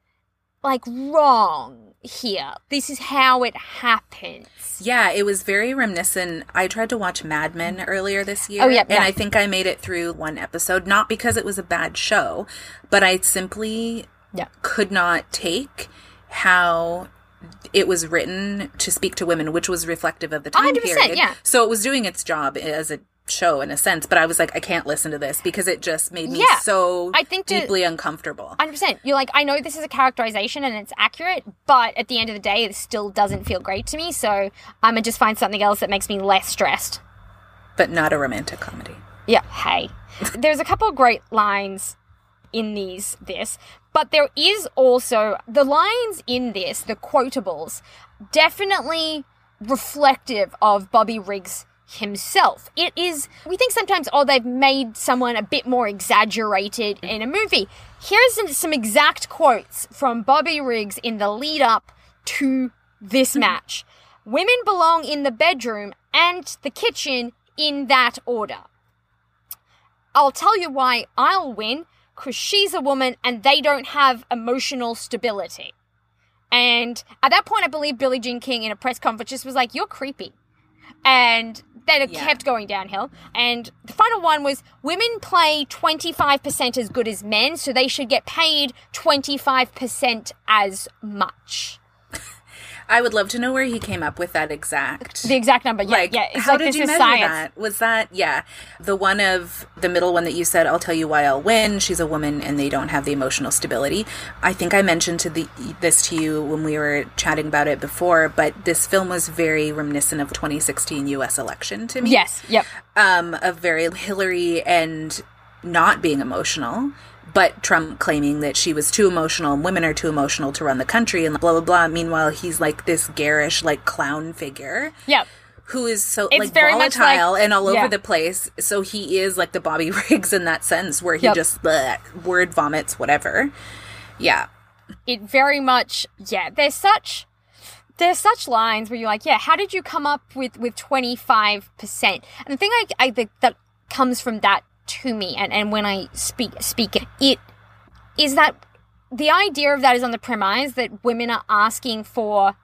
like wrong here. This is how it happens. Yeah, it was very reminiscent. I tried to watch Mad Men earlier this year. Oh, yeah, And yeah. I think I made it through one episode, not because it was a bad show, but I simply Yeah. could not take how it was written to speak to women, which was reflective of the time 100%, period. yeah. So it was doing its job as a show in a sense, but I was like, I can't listen to this because it just made me Yeah. so I think to- deeply uncomfortable. 100%. You're like, I know this is a characterization and it's accurate, but at the end of the day, it still doesn't feel great to me. So I'm going to just find something else that makes me less stressed. but not a romantic comedy. Yeah, hey. There's a couple of great lines in these this, but there is also the lines in this, the quotables, definitely reflective of Bobby Riggs himself. It is we think sometimes oh they've made someone a bit more exaggerated in a movie. Here's some, some exact quotes from Bobby Riggs in the lead up to this mm-hmm. match. Women belong in the bedroom and the kitchen in that order. I'll tell you why I'll win, because she's a woman and they don't have emotional stability. And at that point, I believe Billie Jean King in a press conference just was like, You're creepy. And then it Yeah. kept going downhill. And the final one was women play 25% as good as men, so they should get paid 25% as much. I would love to know where he came up with that exact. The exact number, yeah, like, yeah. It's how like did you measure science. that? Was that yeah the one of the middle one that you said? I'll tell you why I'll win. She's a woman and they don't have the emotional stability. I think I mentioned to the this to you when we were chatting about it before, but this film was very reminiscent of 2016 U.S. election to me. Yes, yep. um, of very Hillary and not being emotional. But Trump claiming that she was too emotional and women are too emotional to run the country and blah blah blah. Meanwhile, he's like this garish, like clown figure Yep. who is so It's like very volatile like- and all over the place. So he is like the Bobby Riggs in that sense, where he Yep. just bleh, word vomits whatever. Yeah, it very much yeah there's such there's such lines where you're like yeah how did you come up with with 25% and the thing i, I think that comes from that to me and and when i speak speak it it is that the idea of that is on the premise that women are asking for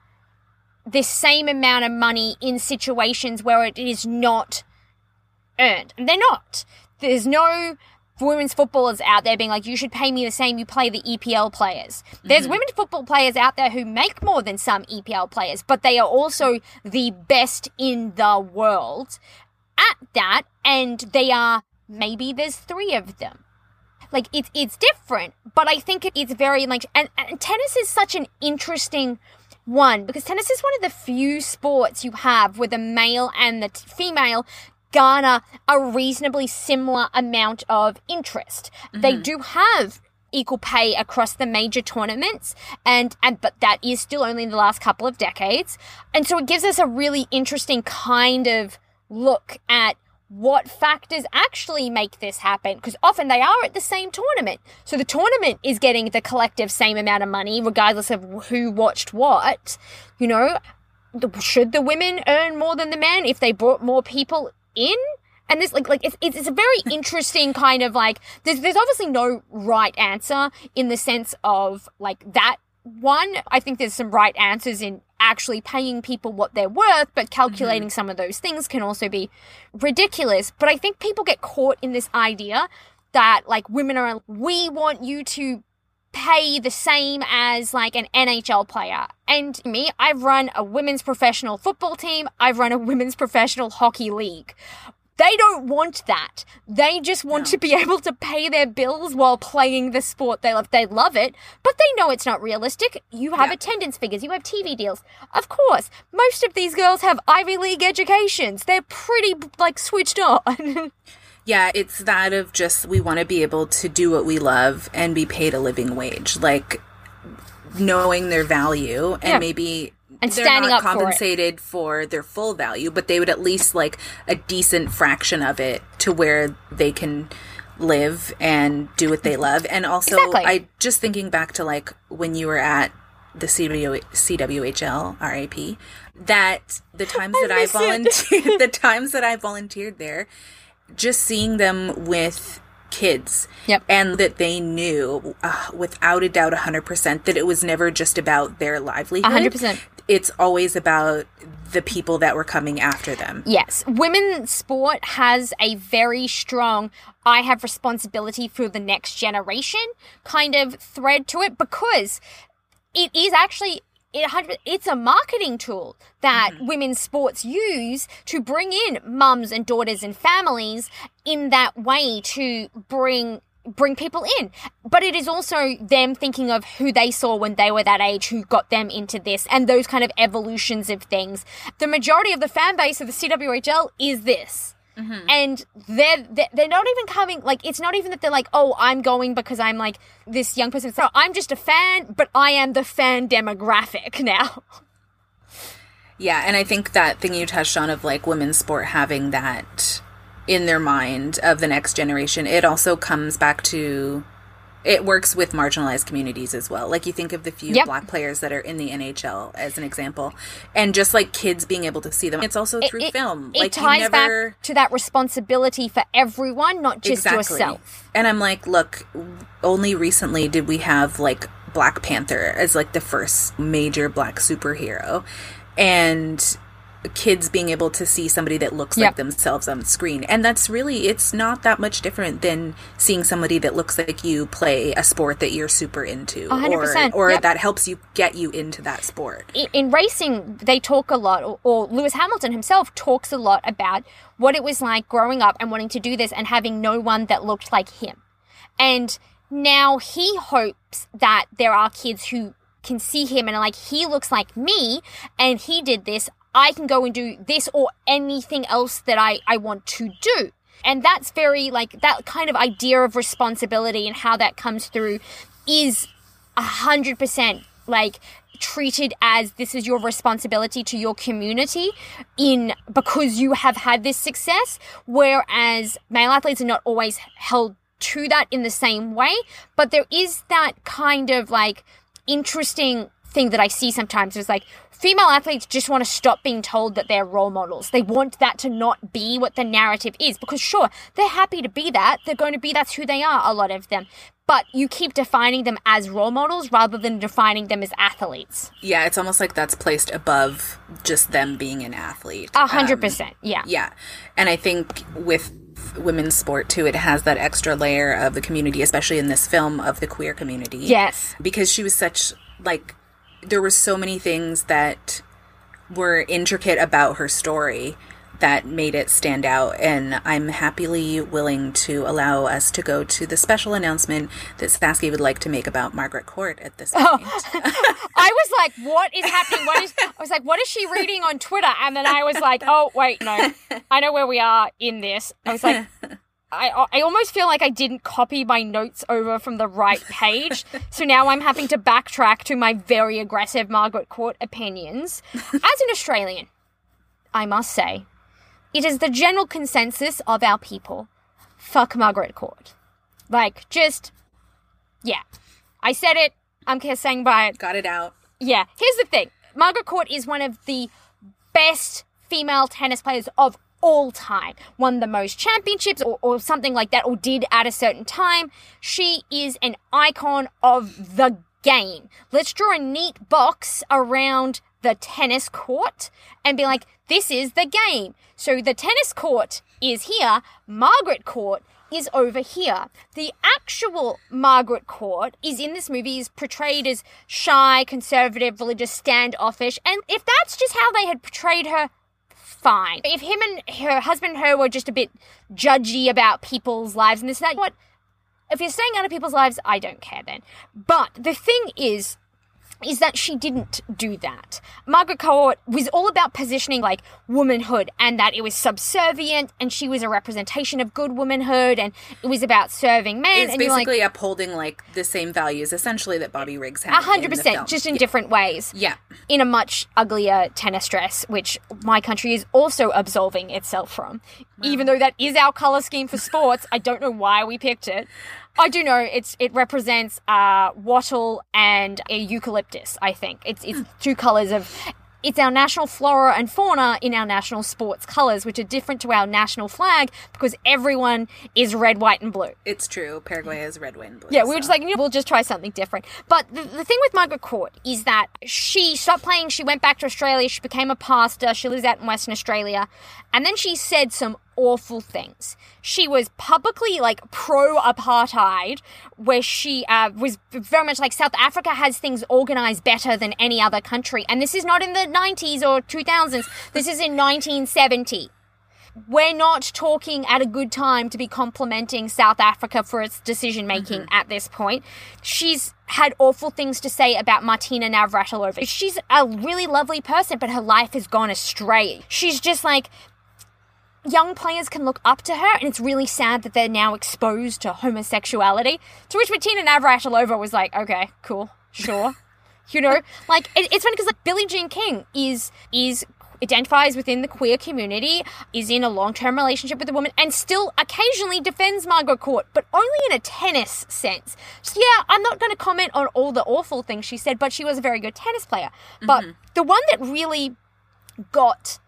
the same amount of money in situations where it is not earned. And they're not. There's no women's footballers out there being like, you should pay me the same you play the EPL players. There's mm-hmm. women's football players out there who make more than some EPL players, but they are also the best in the world at that, and they are maybe there's three of them. Like it's it's different, but I think it's very like and, and tennis is such an interesting one because tennis is one of the few sports you have where the male and the t- female garner a reasonably similar amount of interest. They mm-hmm. do have equal pay across the major tournaments and and but that is still only in the last couple of decades. And so it gives us a really interesting kind of look at what factors actually make this happen because often they are at the same tournament. So the tournament is getting the collective same amount of money regardless of who watched what. You know, should the women earn more than the men if they brought more people in? And this like like it's it's, it's a very interesting kind of like there's there's obviously no right answer in the sense of like that one. I think there's some right answers in actually paying people what they're worth, but calculating mm-hmm. some of those things can also be ridiculous. But I think people get caught in this idea that like women are we want you to pay the same as like an NHL player. And me, I've run a women's professional football team, I've run a women's professional hockey league. They don't want that. They just want to be able to pay their bills while playing the sport they love. They love it, but they know it's not realistic. You have Yeah. attendance figures, you have TV deals. Of course, most of these girls have Ivy League educations. They're pretty like switched on. yeah. It's that of just we want to be able to do what we love and be paid a living wage, like knowing their value and Yeah. maybe. And they're standing not up for compensated for their full value, but they would at least like a decent fraction of it to where they can live and do what they love. And also, Exactly. I just thinking back to like when you were at the CW, CWHL RAP that the times that I volunteered the times that I volunteered there just seeing them with kids Yep. and that they knew uh, without a doubt 100% that it was never just about their livelihood 100%. It's always about the people that were coming after them. Yes, women's sport has a very strong I have responsibility for the next generation kind of thread to it because it is actually it it's a marketing tool that mm-hmm. women's sports use to bring in mums and daughters and families in that way to bring bring people in. But it is also them thinking of who they saw when they were that age who got them into this and those kind of evolutions of things. The majority of the fan base of the CWHL is this. Mm-hmm. And they're, they're they're not even coming like it's not even that they're like oh i'm going because i'm like this young person. No, i'm just a fan but i am the fan demographic now. Yeah, and I think that thing you touched on of like women's sport having that in their mind of the next generation, it also comes back to it works with marginalized communities as well. Like you think of the few Yep. black players that are in the NHL as an example, and just like kids being able to see them. It's also through it, film. it like ties you never back to that responsibility for everyone not just yourself and I'm like, look, only recently did we have like Black Panther as like the first major black superhero. And kids being able to see somebody that looks like themselves on screen. And that's really it's not that much different than seeing somebody that looks like you play a sport that you're super into A hundred or percent. or Yep. that helps you get you into that sport. in, in racing, they talk a lot, or, or Lewis Hamilton himself talks a lot about what it was like growing up and wanting to do this and having no one that looked like him. And now he hopes that there are kids who can see him and are like, he looks like me and he did this. I can go and do this or anything else that I, I want to do. And that's very like that kind of idea of responsibility and how that comes through is a hundred percent like treated as this is your responsibility to your community in because you have had this success whereas male athletes are not always held to that in the same way but there is that kind of like interesting thing that I see sometimes is like female athletes just want to stop being told that they're role models. They want that to not be what the narrative is because sure, they're happy to be that. They're going to be that's who they are a lot of them. But you keep defining them as role models rather than defining them as athletes. Yeah, it's almost like that's placed above just them being an athlete. A hundred Um, percent. Yeah. Yeah. And I think with women's sport too, it has that extra layer of the community, especially in this film of the queer community. Yes. Because she was such, like, there were so many things that were intricate about her story that made it stand out. And I'm happily willing to allow us to go to the special announcement that Saskia would like to make about Margaret Court at this oh. point. I was like, what is happening? What is I was like, what is she reading on Twitter? And then I was like, oh wait, no. I know where we are in this. I was like I, I almost feel like I didn't copy my notes over from the right page. So now I'm having to backtrack to my very aggressive Margaret Court opinions. As an Australian, I must say, it is the general consensus of our people fuck Margaret Court. Like, just, yeah. I said it. I'm saying by it. Got it out. Yeah. Here's the thing Margaret Court is one of the best female tennis players of all time. Won the most championships or, or something like that, or did at a certain time. She is an icon of the game. Let's draw a neat box around the tennis court and be like, this is the game. So the tennis court is here, Margaret Court is over here. The actual Margaret Court is in this movie is portrayed as shy, conservative, religious, standoffish, and if that's just how they had portrayed her, fine. If him and her husband and her were just a bit judgy about people's lives and this and that, what? If you're staying out of people's lives, I don't care then. But the thing is, is that she didn't do that. Margaret Court was all about positioning like womanhood and that it was subservient and she was a representation of good womanhood and it was about serving men It's and you're like basically upholding like the same values essentially that Bobby Riggs had. a hundred percent, just in different ways. Yeah. In a much uglier tennis dress, which my country is also absolving itself from. even though that is our color scheme for sports. I don't know why we picked it. I do know it's it represents uh, wattle and a eucalyptus. I think it's it's two colors of. It's our national flora and fauna in our national sports colors, which are different to our national flag because everyone is red, white, and blue. It's true. Paraguay is red, white, and blue. Yeah, we were so- just like, you know, we'll just try something different. But the, the thing with Margaret Court is that she stopped playing, she went back to Australia, she became a pastor, she lives out in Western Australia, and then she said some awful things. She was publicly like pro apartheid, where she uh, was very much like South Africa has things organized better than any other country. And this is not in the 90s or 2000s, this is in 1970 we're not talking at a good time to be complimenting South Africa for its decision making at this point. She's had awful things to say about Martina Navratilova. She's a really lovely person, but her life has gone astray. She's just like young players can look up to her, and it's really sad that they're now exposed to homosexuality. To which Martina Navratilova was like, "Okay, cool, sure." you know, like it, it's funny because like Billie Jean King is is identifies within the queer community, is in a long term relationship with a woman, and still occasionally defends Margaret Court, but only in a tennis sense. So yeah, I'm not going to comment on all the awful things she said, but she was a very good tennis player. But mm-hmm. the one that really got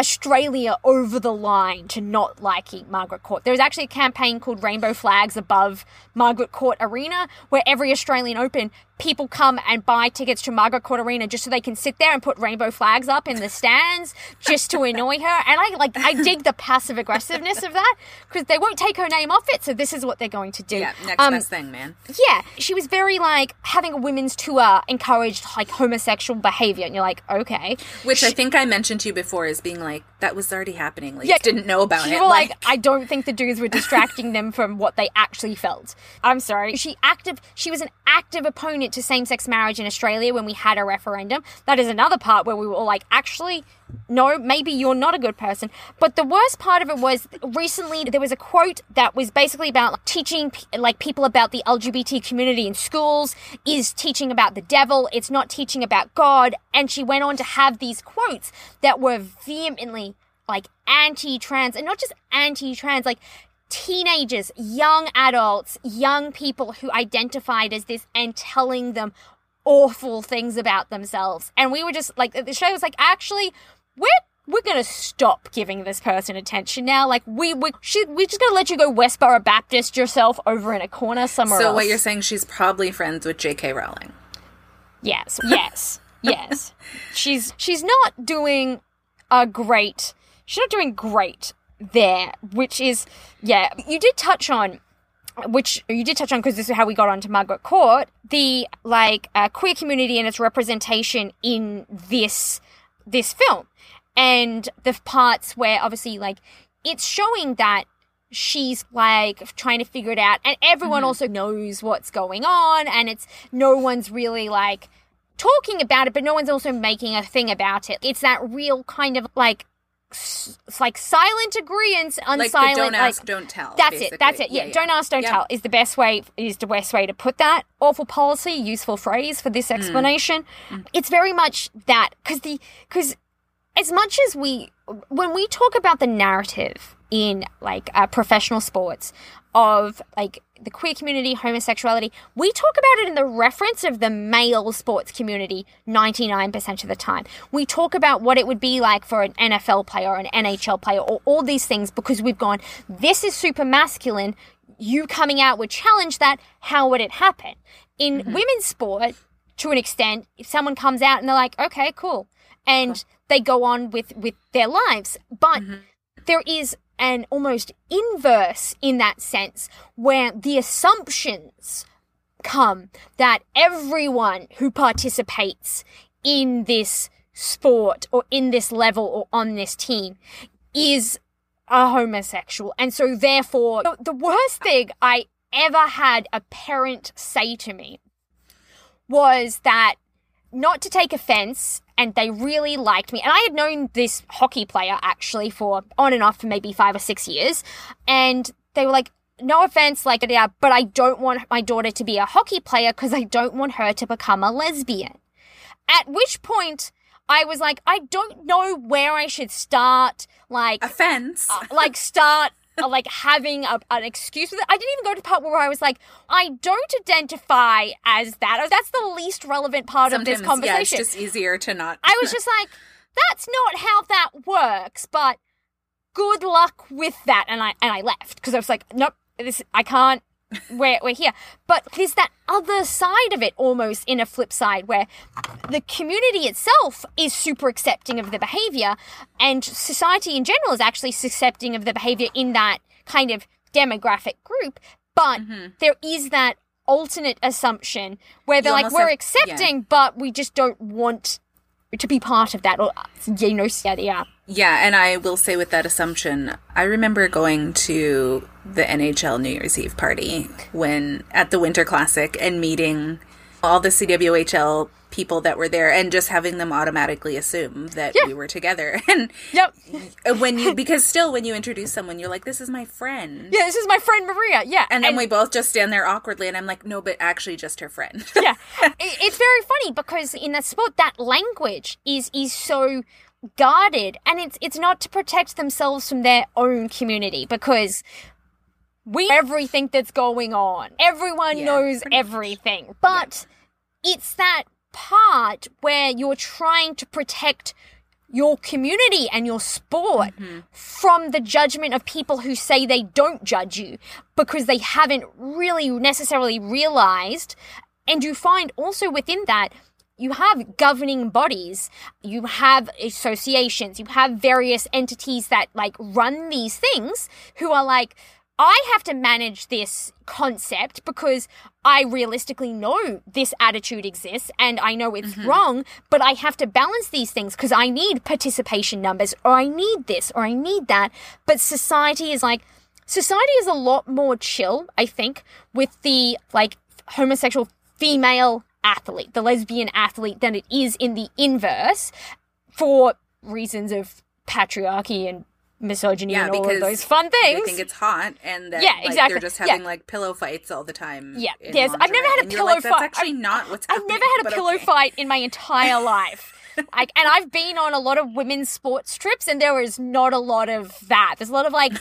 Australia over the line to not liking Margaret Court. There's actually a campaign called Rainbow Flags Above Margaret Court Arena, where every Australian Open, people come and buy tickets to Margaret Court Arena just so they can sit there and put rainbow flags up in the stands just to annoy her. And I like, I dig the passive aggressiveness of that because they won't take her name off it. So this is what they're going to do. Yeah, next Um, best thing, man. yeah, she was very like having a women's tour encouraged like homosexual behavior, and you're like, okay. Which I think I mentioned to you before is being like that was already happening. Like, Yeah. didn't know about it. were like, I don't think the dudes were distracting them from what they actually felt. I'm sorry. She active. She was an active opponent to same-sex marriage in Australia when we had a referendum. That is another part where we were all like, actually, no, maybe you're not a good person. But the worst part of it was recently there was a quote that was basically about teaching like people about the LGBT community in schools is teaching about the devil. It's not teaching about God. And she went on to have these quotes that were vehemently like anti-trans and not just anti-trans, like teenagers, young adults, young people who identified as this and telling them awful things about themselves. And we were just like, the show was like, actually, we're we're gonna stop giving this person attention now. Like we we she, we're just gonna let you go Westboro Baptist yourself over in a corner somewhere so else. what you're saying? She's probably friends with J.K. Rowling. Yes, yes, yes. She's she's not doing a great. She's not doing great there, which is yeah. You did touch on. Which you did touch on because this is how we got onto Margaret Court, the like uh, queer community and its representation in this this film, and the parts where obviously like it's showing that she's like trying to figure it out and everyone mm-hmm. also knows what's going on and it's no one's really like talking about it but no one's also making a thing about it. It's that real kind of like it's like silent agreement Like the don't like ask, don't tell. that's basically. it. That's it. Yeah. Don't ask, don't Yep. tell is the best way is the best way to put that. Awful policy, useful phrase for this Hmm. explanation. It's very much that because the because as much as we when we talk about the narrative in like uh, professional sports of like the queer community homosexuality. We talk about it in the reference of the male sports community 99% of the time. We talk about what it would be like for an nfl player or an nhl player or all these things because we've gone this is super masculine. You coming out would challenge that. How would it happen? In women's sport to an extent if someone comes out and they're like okay cool and they go on with with their lives. But there is an almost inverse in that sense where the assumptions come that everyone who participates in this sport or in this level or on this team is a homosexual. And so therefore, the- the worst thing I ever had a parent say to me was that not to take offense and they really liked me and i had known this hockey player actually for on and off for maybe five or six years and they were like no offense like yeah but i don't want my daughter to be a hockey player because i don't want her to become a lesbian at which point I was like, I don't know where I should start. Like, Offense. uh, like start Uh, like having a, an excuse with it. I didn't even go to the part where I was like, I don't identify as that. That's the least relevant part of this conversation. yeah, it's just easier to not. I was just like, that's not how that works, but good luck with that. And I and I left because I was like, nope, this I can't. We're we're here, but there's that other side of it, almost in a flip side, where the community itself is super accepting of the behavior, and society in general is actually accepting of the behavior in that kind of demographic group. But mm-hmm. there is that alternate assumption where they're You like, we're have- accepting, but we just don't want to be part of that, or you know, yada. Yeah, and I will say with that assumption, I remember going to the NHL New Year's Eve party when at the Winter Classic and meeting all the CWHL people that were there and just having them automatically assume that we were together. And Yep. Uh, when you because still when you introduce someone you're like this is my friend. Yeah, this is my friend Maria. Yeah, And then we both just stand there awkwardly and I'm like no but actually just her friend. yeah, it's very funny because in that sport, that language is is so guarded, and it's it's not to protect themselves from their own community because we everything that's going on. Everyone Yeah, knows pretty much. everything, but it's that part where you're trying to protect your community and your sport mm-hmm. from the judgment of people who say they don't judge you because they haven't really necessarily realized. And you find also within that, you have governing bodies, you have associations, you have various entities that like run these things who are like, I have to manage this concept because I realistically know this attitude exists and I know it's mm-hmm. wrong, but I have to balance these things because I need participation numbers or I need this or I need that. But society is like, society is a lot more chill, I think, with the like homosexual female athlete, the lesbian athlete, than it is in the inverse for reasons of patriarchy and misogyny Yeah, and all of those fun They things. think it's hot and that Yeah, like, exactly. they're just Yeah. having like pillow fights all the time. Yeah, yes. I've never had a pillow like, That's fight. actually I've- not what's I've never had a pillow okay. fight in my entire life. Like, and I've been on a lot of women's sports trips, and there is not a lot of that. There's a lot of like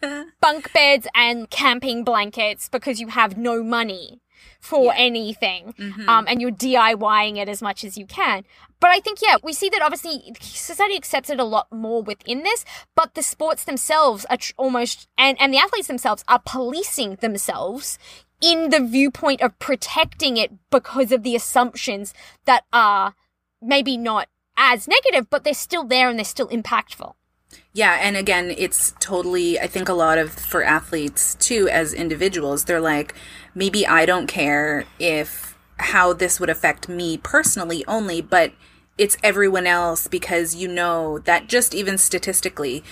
bunk beds and camping blankets because you have no money for anything, Mm-hmm. um, and you're DIYing it as much as you can. But I think, yeah, we see that obviously society accepts it a lot more within this, but the sports themselves are tr- almost, and, and the athletes themselves are policing themselves in the viewpoint of protecting it because of the assumptions that are maybe not as negative, but they're still there and they're still impactful. Yeah, and again, it's totally, I think a lot of, for athletes too, as individuals, they're like, maybe I don't care if how this would affect me personally only, but it's everyone else because you know that just even statistically,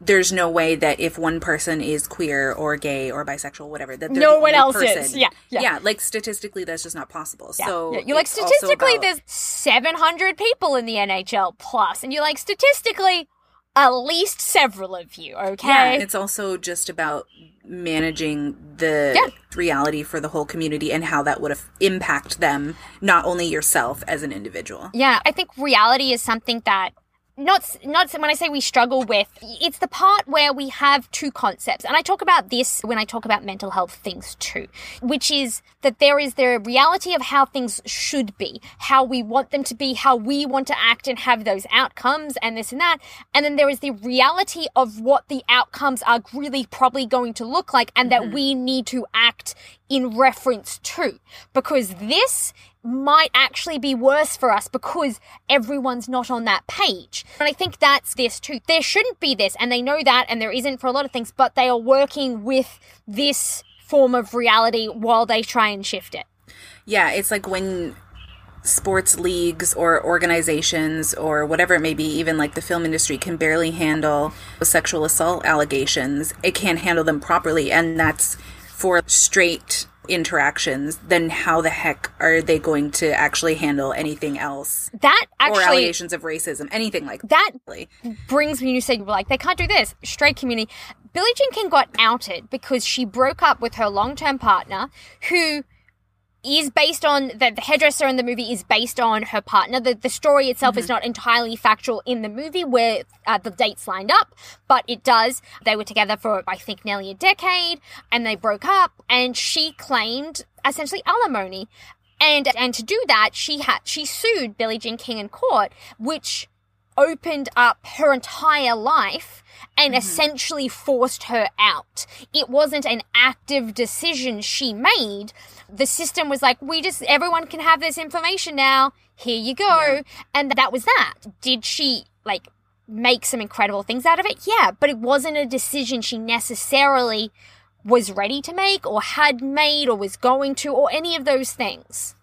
there's no way that if one person is queer or gay or bisexual, whatever, that No one else is. person. Yeah, yeah. like statistically, that's just not possible. So Yeah, you're like statistically about- there's 700 people in the NHL plus and you're like statistically at least several of you, okay? Yeah, it's also just about managing the Yeah. reality for the whole community and how that would have impact them, not only yourself as an individual. Yeah, I think reality is something that not not when I say we struggle with, it's the part where we have two concepts. And I talk about this when I talk about mental health things too, which is that there is the reality of how things should be, how we want them to be, how we want to act and have those outcomes and this and that. And then there is the reality of what the outcomes are really probably going to look like and that mm-hmm. we need to act in reference to because this might actually be worse for us because everyone's not on that page. And I think that's this too. There shouldn't be this, and they know that, and there isn't for a lot of things, but they are working with this form of reality while they try and shift it. Yeah, it's like when sports leagues or organizations or whatever it may be, even like the film industry, can barely handle sexual assault allegations. It can't handle them properly, and that's for straight interactions. Then how the heck are they going to actually handle anything else? That or allegations of racism, anything like that that. brings me you say you were like they can't do this straight community billie jean king got outed because she broke up with her long-term partner who is based on the, the hairdresser in the movie is based on her partner. The, the story itself is not entirely factual in the movie where uh, the dates lined up, but it does. They were together for, I think, nearly a decade and they broke up and she claimed essentially alimony. And, and to do that, she had, she sued Billie Jean King in court, which opened up her entire life and essentially forced her out. It wasn't an active decision she made. The system was like, we just, everyone can have this information now. Here you go. And that was that. Did she, like, make some incredible things out of it? Yeah, but it wasn't a decision she necessarily was ready to make or had made or was going to or any of those things.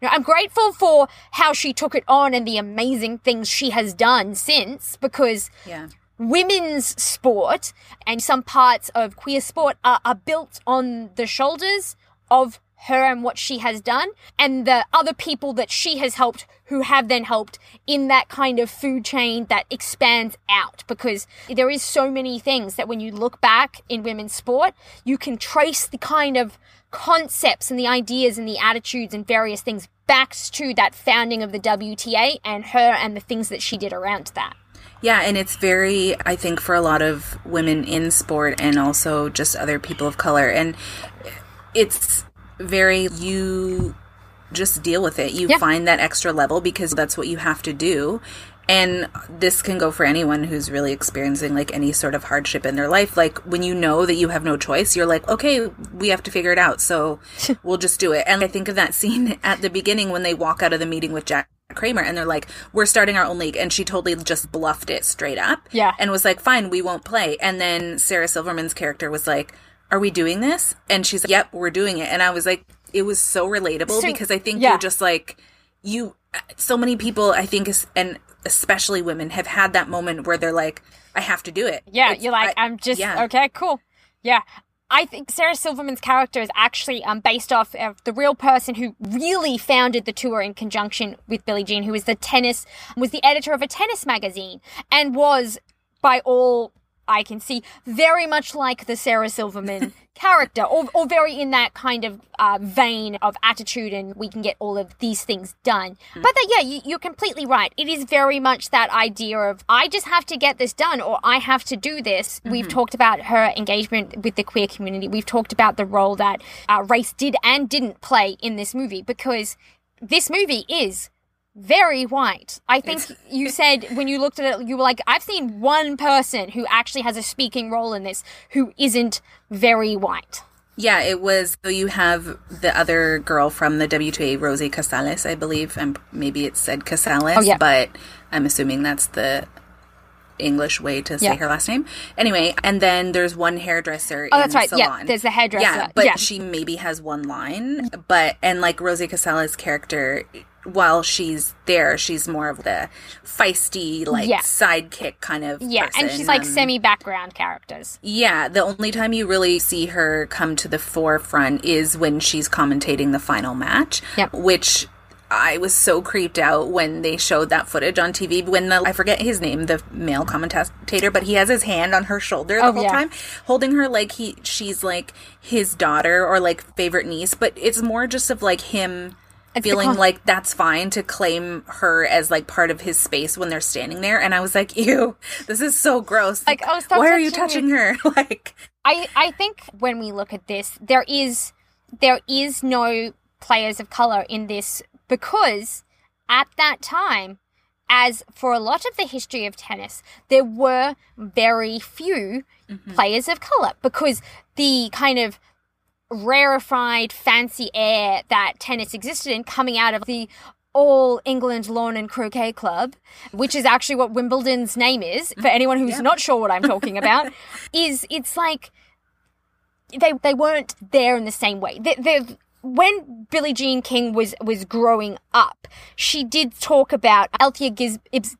Know, I'm grateful for how she took it on and the amazing things she has done since because Yeah. women's sport and some parts of queer sport are, are built on the shoulders of her and what she has done and the other people that she has helped who have then helped in that kind of food chain that expands out because there is so many things that when you look back in women's sport you can trace the kind of concepts and the ideas and the attitudes and various things back to that founding of the WTA and her and the things that she did around that Yeah, and it's very, I think, for a lot of women in sport and also just other people of color. And it's very, you just deal with it. You Yeah. find that extra level because that's what you have to do. And this can go for anyone who's really experiencing like any sort of hardship in their life. Like when you know that you have no choice, you're like, okay, we have to figure it out. So we'll just do it. And I think of that scene at the beginning when they walk out of the meeting with Jack Kramer and they're like, we're starting our own league. And she totally just bluffed it straight up. Yeah. And was like, fine, we won't play. And then Sarah Silverman's character was like, are we doing this? And she's like, yep, we're doing it. And I was like, it was so relatable So- because I think yeah. you're just like, you, so many people, I think, is, and especially women, have had that moment where they're like, I have to do it. Yeah, It's- you're like, I- I, am just yeah. okay, cool. Yeah. I think Sarah Silverman's character is actually um, based off of the real person who really founded the tour in conjunction with Billie Jean, who was the tennis, was the editor of a tennis magazine, and was, by all I can see, very much like the Sarah Silverman character, or, or very in that kind of uh, vein of attitude, and we can get all of these things done. But that, yeah, you, you're completely right. It is very much that idea of I just have to get this done, or I have to do this. We've talked about her engagement with the queer community. We've talked about the role that uh, race did and didn't play in this movie because this movie is very white. I think you said when you looked at it, you were like, I've seen one person who actually has a speaking role in this who isn't very white. Yeah, it was. So you have the other girl from the WTA, Rosie Casales, I believe, and maybe it said Casales, Oh, yeah. but I'm assuming that's the English way to say Yeah. her last name. Anyway, and then there's one hairdresser. Oh, in that's right. Yeah, Salon. there's the hairdresser. Yeah, but Yeah. she maybe has one line. But and like Rosie Casales' character, while she's there, she's more of the feisty, like Yeah. sidekick kind of. Yeah, and she's like Um, semi background characters. yeah, the only time you really see her come to the forefront is when she's commentating the final match, Yep. which I was so creeped out when they showed that footage on TV. When the I forget his name, the male commentator, but he has his hand on her shoulder the Oh, whole yeah. time, holding her like he she's like his daughter or like favorite niece. But it's more just of like him. It's Feeling like that's fine to claim her as like part of his space when they're standing there, and I was like, "Ew, this is so gross." Like, oh, stop why are you touching touching her? like, I, I think when we look at this, there is there is no players of color in this because at that time, as for a lot of the history of tennis, there were very few mm-hmm. players of color because the kind of rarefied fancy air that tennis existed in coming out of the all England Lawn and Croquet Club, which is actually what Wimbledon's name is, for anyone who's not sure what I'm talking about, is it's like they they weren't there in the same way. They, they, when Billie Jean King was was growing up, she did talk about Althea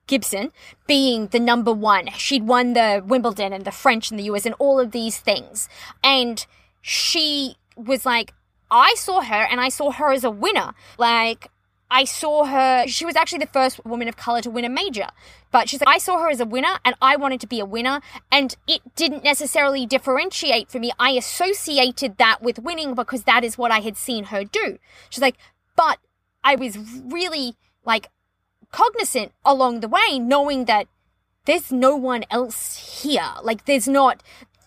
Gibson being the number one. She'd won the Wimbledon and the French and the US and all of these things, and she was like, I saw her and I saw her as a winner. Like I saw her, she was actually the first woman of color to win a major. But she's like, I saw her as a winner and I wanted to be a winner. And it didn't necessarily differentiate for me. I associated that with winning because that is what I had seen her do. She's like, but I was really like cognizant along the way, knowing that there's no one else here. Like, there's not,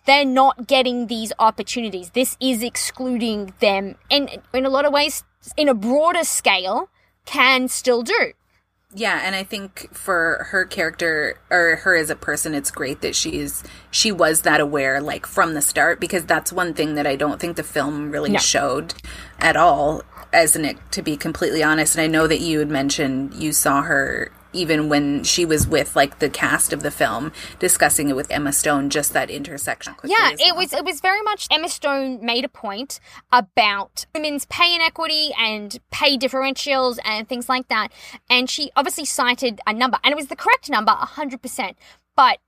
they're not getting these opportunities. This is excluding them. And in a lot of ways, in a broader scale, can still do. Yeah, and I think for her character or her as a person, it's great that she's she was that aware like from the start because that's one thing that I don't think the film really No. showed at all. As an to be completely honest, and I know that you had mentioned you saw her even when she was with like the cast of the film discussing it with Emma Stone, just that intersection. Yeah, as it well. was it was very much Emma Stone made a point about women's pay inequity and pay differentials and things like that. And she obviously cited a number, and it was the correct number, 100%. But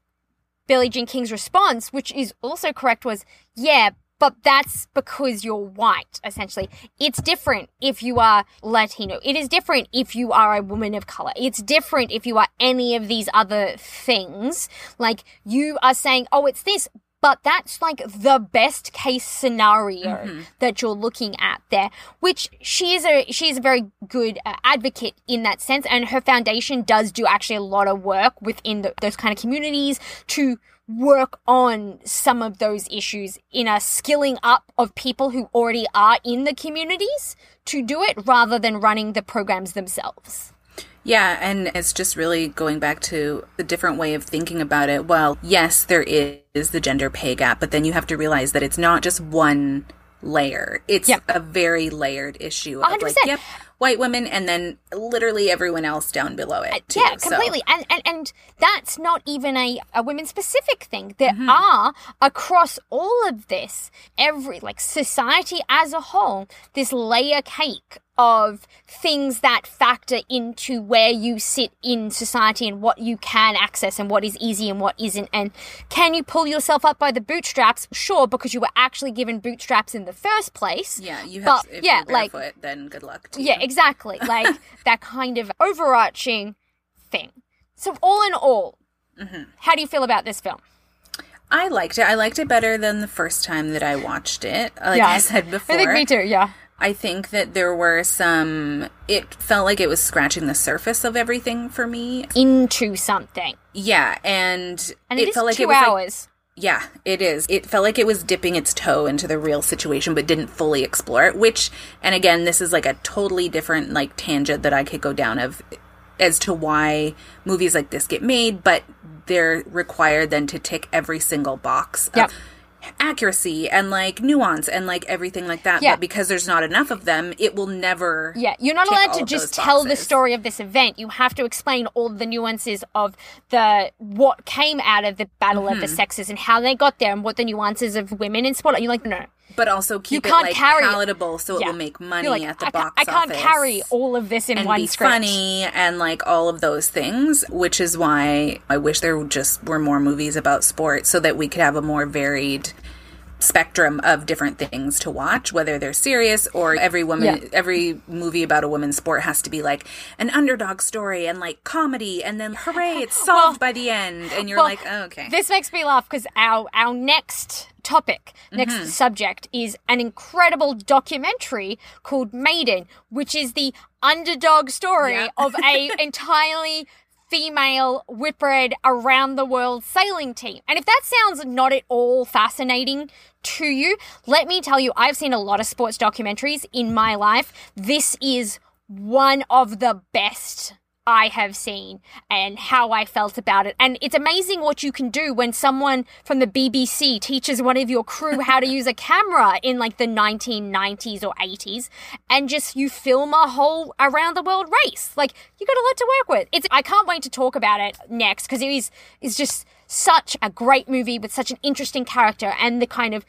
Billie Jean King's response, which is also correct, was yeah, but that's because you're white, essentially. It's different if you are Latino. It is different if you are a woman of color. It's different if you are any of these other things. Like, you are saying, oh, it's this, but that's like the best case scenario that you're looking at there which she is a she is a very good uh, advocate in that sense and her foundation does do actually a lot of work within the, those kind of communities to work on some of those issues in a skilling up of people who already are in the communities to do it rather than running the programs themselves Yeah, and it's just really going back to the different way of thinking about it. Well, yes, there is the gender pay gap, but then you have to realize that it's not just one layer. It's Yeah. a very layered issue of like, 100%. yep, white women and then literally everyone else down below it. Too, yeah, so- completely. And, and and that's not even a, a women specific thing. There Mm-hmm. are across all of this, every like society as a whole, this layer cake of things that factor into where you sit in society and what you can access and what is easy and what isn't. And can you pull yourself up by the bootstraps? Sure, because you were actually given bootstraps in the first place. Yeah, you have. But, if yeah, you're like- barefoot, then good luck to Yeah, you. exactly. Like that kind of overarching thing. So, all in all, Mm-hmm. how do you feel about this film? I liked it. I liked it better than the first time that I watched it. Like Yeah, I said before, I think me too. Yeah. I think that there were some. It felt like it was scratching the surface of everything for me. Into something, Yeah, and, and it, is felt like two it was like- yeah, it is. It felt like it was dipping its toe into the real situation, but didn't fully explore it. Which, and again, this is like a totally different like tangent that I could go down of as to why movies like this get made, but they're required then to tick every single box. of Yep. Accuracy and like nuance and like everything like that. Yeah. But because there's not enough of them, it will never. Yeah, you're not allowed to just tell the story of this event. You have to explain all the nuances of the what came out of the battle of the Mm-hmm. sexes and how they got there and what the nuances of women in sport. are. You're like, no, But also keep can't it like carry- palatable so yeah. it will make money like, at the I, box I can't office. carry all of this in and one be script. funny and like all of those things, which is why I wish there just were more movies about sports so that we could have a more varied spectrum of different things to watch whether they're serious or every woman Yeah. every movie about a women's sport has to be like an underdog story and like comedy and then hooray it's solved by the end and you're Well, like oh, okay This makes me laugh because our our next topic, next Mm-hmm. subject is an incredible documentary called Maiden, which is the underdog story Yeah. of a entirely female Whitbread around the world sailing team. And if that sounds not at all fascinating to you, let me tell you, I've seen a lot of sports documentaries in my life. This is one of the best I have seen and how I felt about it. And it's amazing what you can do when someone from the BBC teaches one of your crew how to use a camera in like the 1990s or 80s and just you film a whole around the world race. Like you got a lot to work with. It's I can't wait to talk about it next because it is is just such a great movie with such an interesting character and the kind of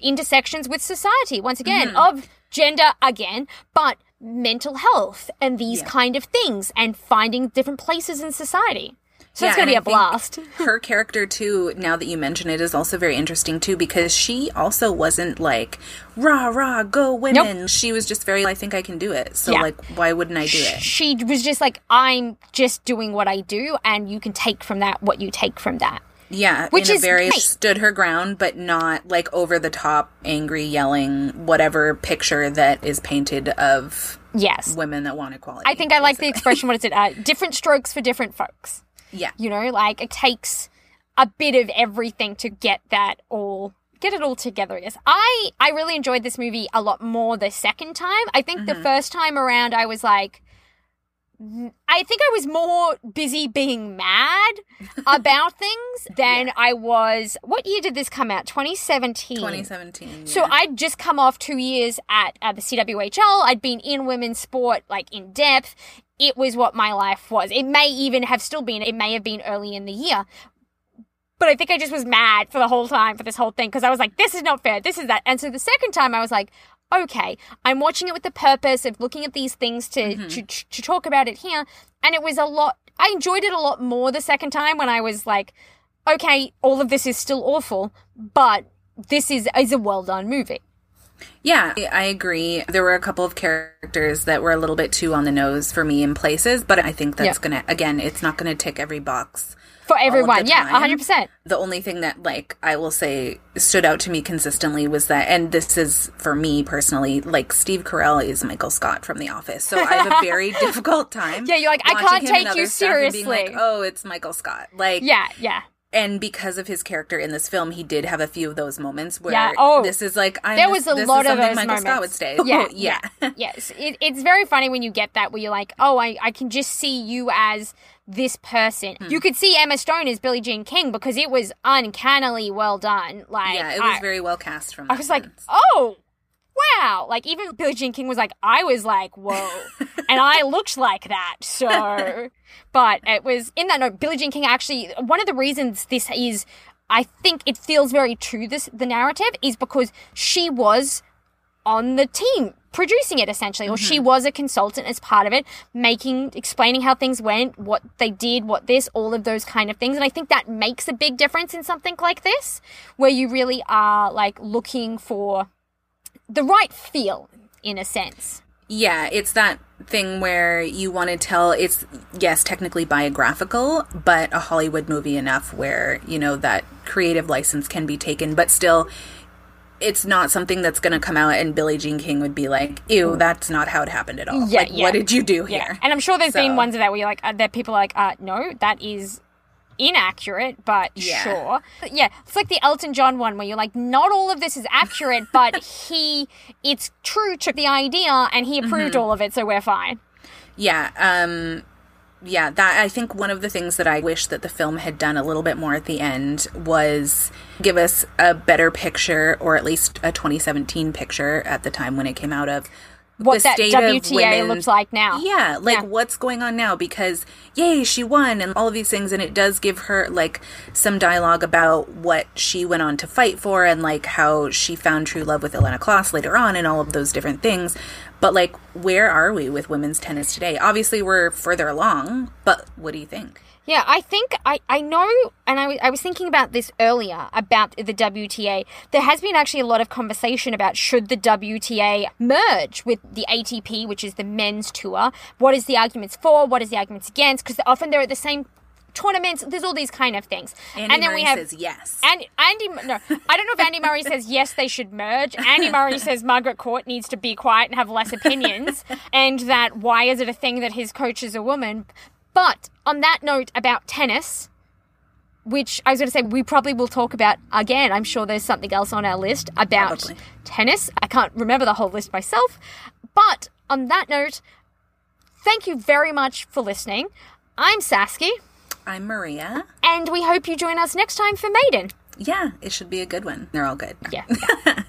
intersections with society once again mm-hmm. of gender again, but mental health and these kind of things and finding different places in society. So it's going to be a I blast. her character too now that you mention it is also very interesting too because she also wasn't like rah rah go women she was just very i think i can do it so Yeah. like why wouldn't i do it She was just like, I'm just doing what I do, and you can take from that what you take from that. Yeah Which in is a very great. stood her ground but not like over the top angry yelling whatever picture that is painted of Yes. women that want equality I think I like the expression, what is it? Uh, different strokes for different folks. yeah You know, like it takes a bit of everything to get that all get it all together. Yes. I I really enjoyed this movie a lot more the second time. I think the first time around I was like I think I was more busy being mad about things than I was. What year did this come out? 2017. 2017 So. I'd just come off two years at uh, the CWHL. I'd been in women's sport, like in depth. It was what my life was. It may even have still been, it may have been early in the year. But I think I just was mad for the whole time for this whole thing because I was like, this is not fair. This is that. And so the second time I was like, okay, I'm watching it with the purpose of looking at these things to, mm-hmm. to, to talk about it here. And it was a lot, I enjoyed it a lot more the second time when I was like, okay, all of this is still awful, but this is, is a well done movie. Yeah, I- I agree. There were a couple of characters that were a little bit too on the nose for me in places, but I think that's Yeah. gonna again, it's not gonna tick every box. For everyone, yeah, time. 100%. The only thing that like I will say stood out to me consistently was that and this is for me personally, like Steve Carell is Michael Scott from The Office. So I have a very difficult time. Yeah, you're like, I can't take you being like, seriously. oh, it's Michael Scott. Like Yeah, yeah. and because of his character in this film, he did have a few of those moments where Yeah, oh. this is like I'm There was a lot of those Michael moments. Scott would say. Yeah, yeah. yeah. yes, it, it's very funny when you get that where you're like, oh, I, I can just see you as this person. Hmm. You could see Emma Stone as Billie Jean King because it was uncannily well done. Like, Yeah, it was I, very well cast from I was like, oh, wow. Like even Billie Jean King was like, I was like, whoa, and I looked like that. So, but it was in that note. Billie Jean King actually one of the reasons this is, I think it feels very true. This the narrative is because she was on the team producing it essentially. Or she mm-hmm. was a consultant as part of it making explaining how things went what they did what this all of those kind of things. And i think that makes a big difference in something like this where you really are like looking for the right feel in a sense. Yeah, it's that thing where you want to tell it's yes, technically biographical, but a Hollywood movie enough where, you know, that creative license can be taken, but still it's not something that's going to come out and Billie Jean King would be like, "Ew, that's not how it happened at all." Yeah, like, yeah. what did you do yeah here? and i'm sure there's So- been ones of that where you're like uh, that people are like uh no that is inaccurate but Yeah. sure yeah it's like the elton john one where you're like not all of this is accurate but he it's true to the idea and he approved Mm-hmm. all of it so we're fine Yeah, um yeah, that I think one of the things that I wish that the film had done a little bit more at the end was give us a better picture or at least a 2017 picture at the time when it came out of what the that state WTA women- looks like now. Yeah, like Yeah. what's going on now because yay, she won and all of these things and it does give her like some dialogue about what she went on to fight for and like how she found true love with Ilana Kloss later on and all of those different things. But like where are we with women's tennis today? Obviously we're further along, but what do you think? Yeah, I think I, I know, and I, w- I was thinking about this earlier about the WTA. There has been actually a lot of conversation about should the WTA merge with the ATP, which is the men's tour. What is the arguments for? What is the arguments against? Because often they're at the same tournaments. There's all these kind of things. Andy and then Murray we have says yes. and Andy, no, I don't know if Andy Murray says yes, they should merge. Andy Murray says Margaret Court needs to be quiet and have less opinions, and that why is it a thing that his coach is a woman? But on that note about tennis, which I was going to say we probably will talk about again. I'm sure there's something else on our list about Probably. tennis. I can't remember the whole list myself. But on that note, thank you very much for listening. I'm Sasky, I'm Maria. and we hope you join us next time for Maiden. Yeah, it should be a good one. They're all good. Yeah.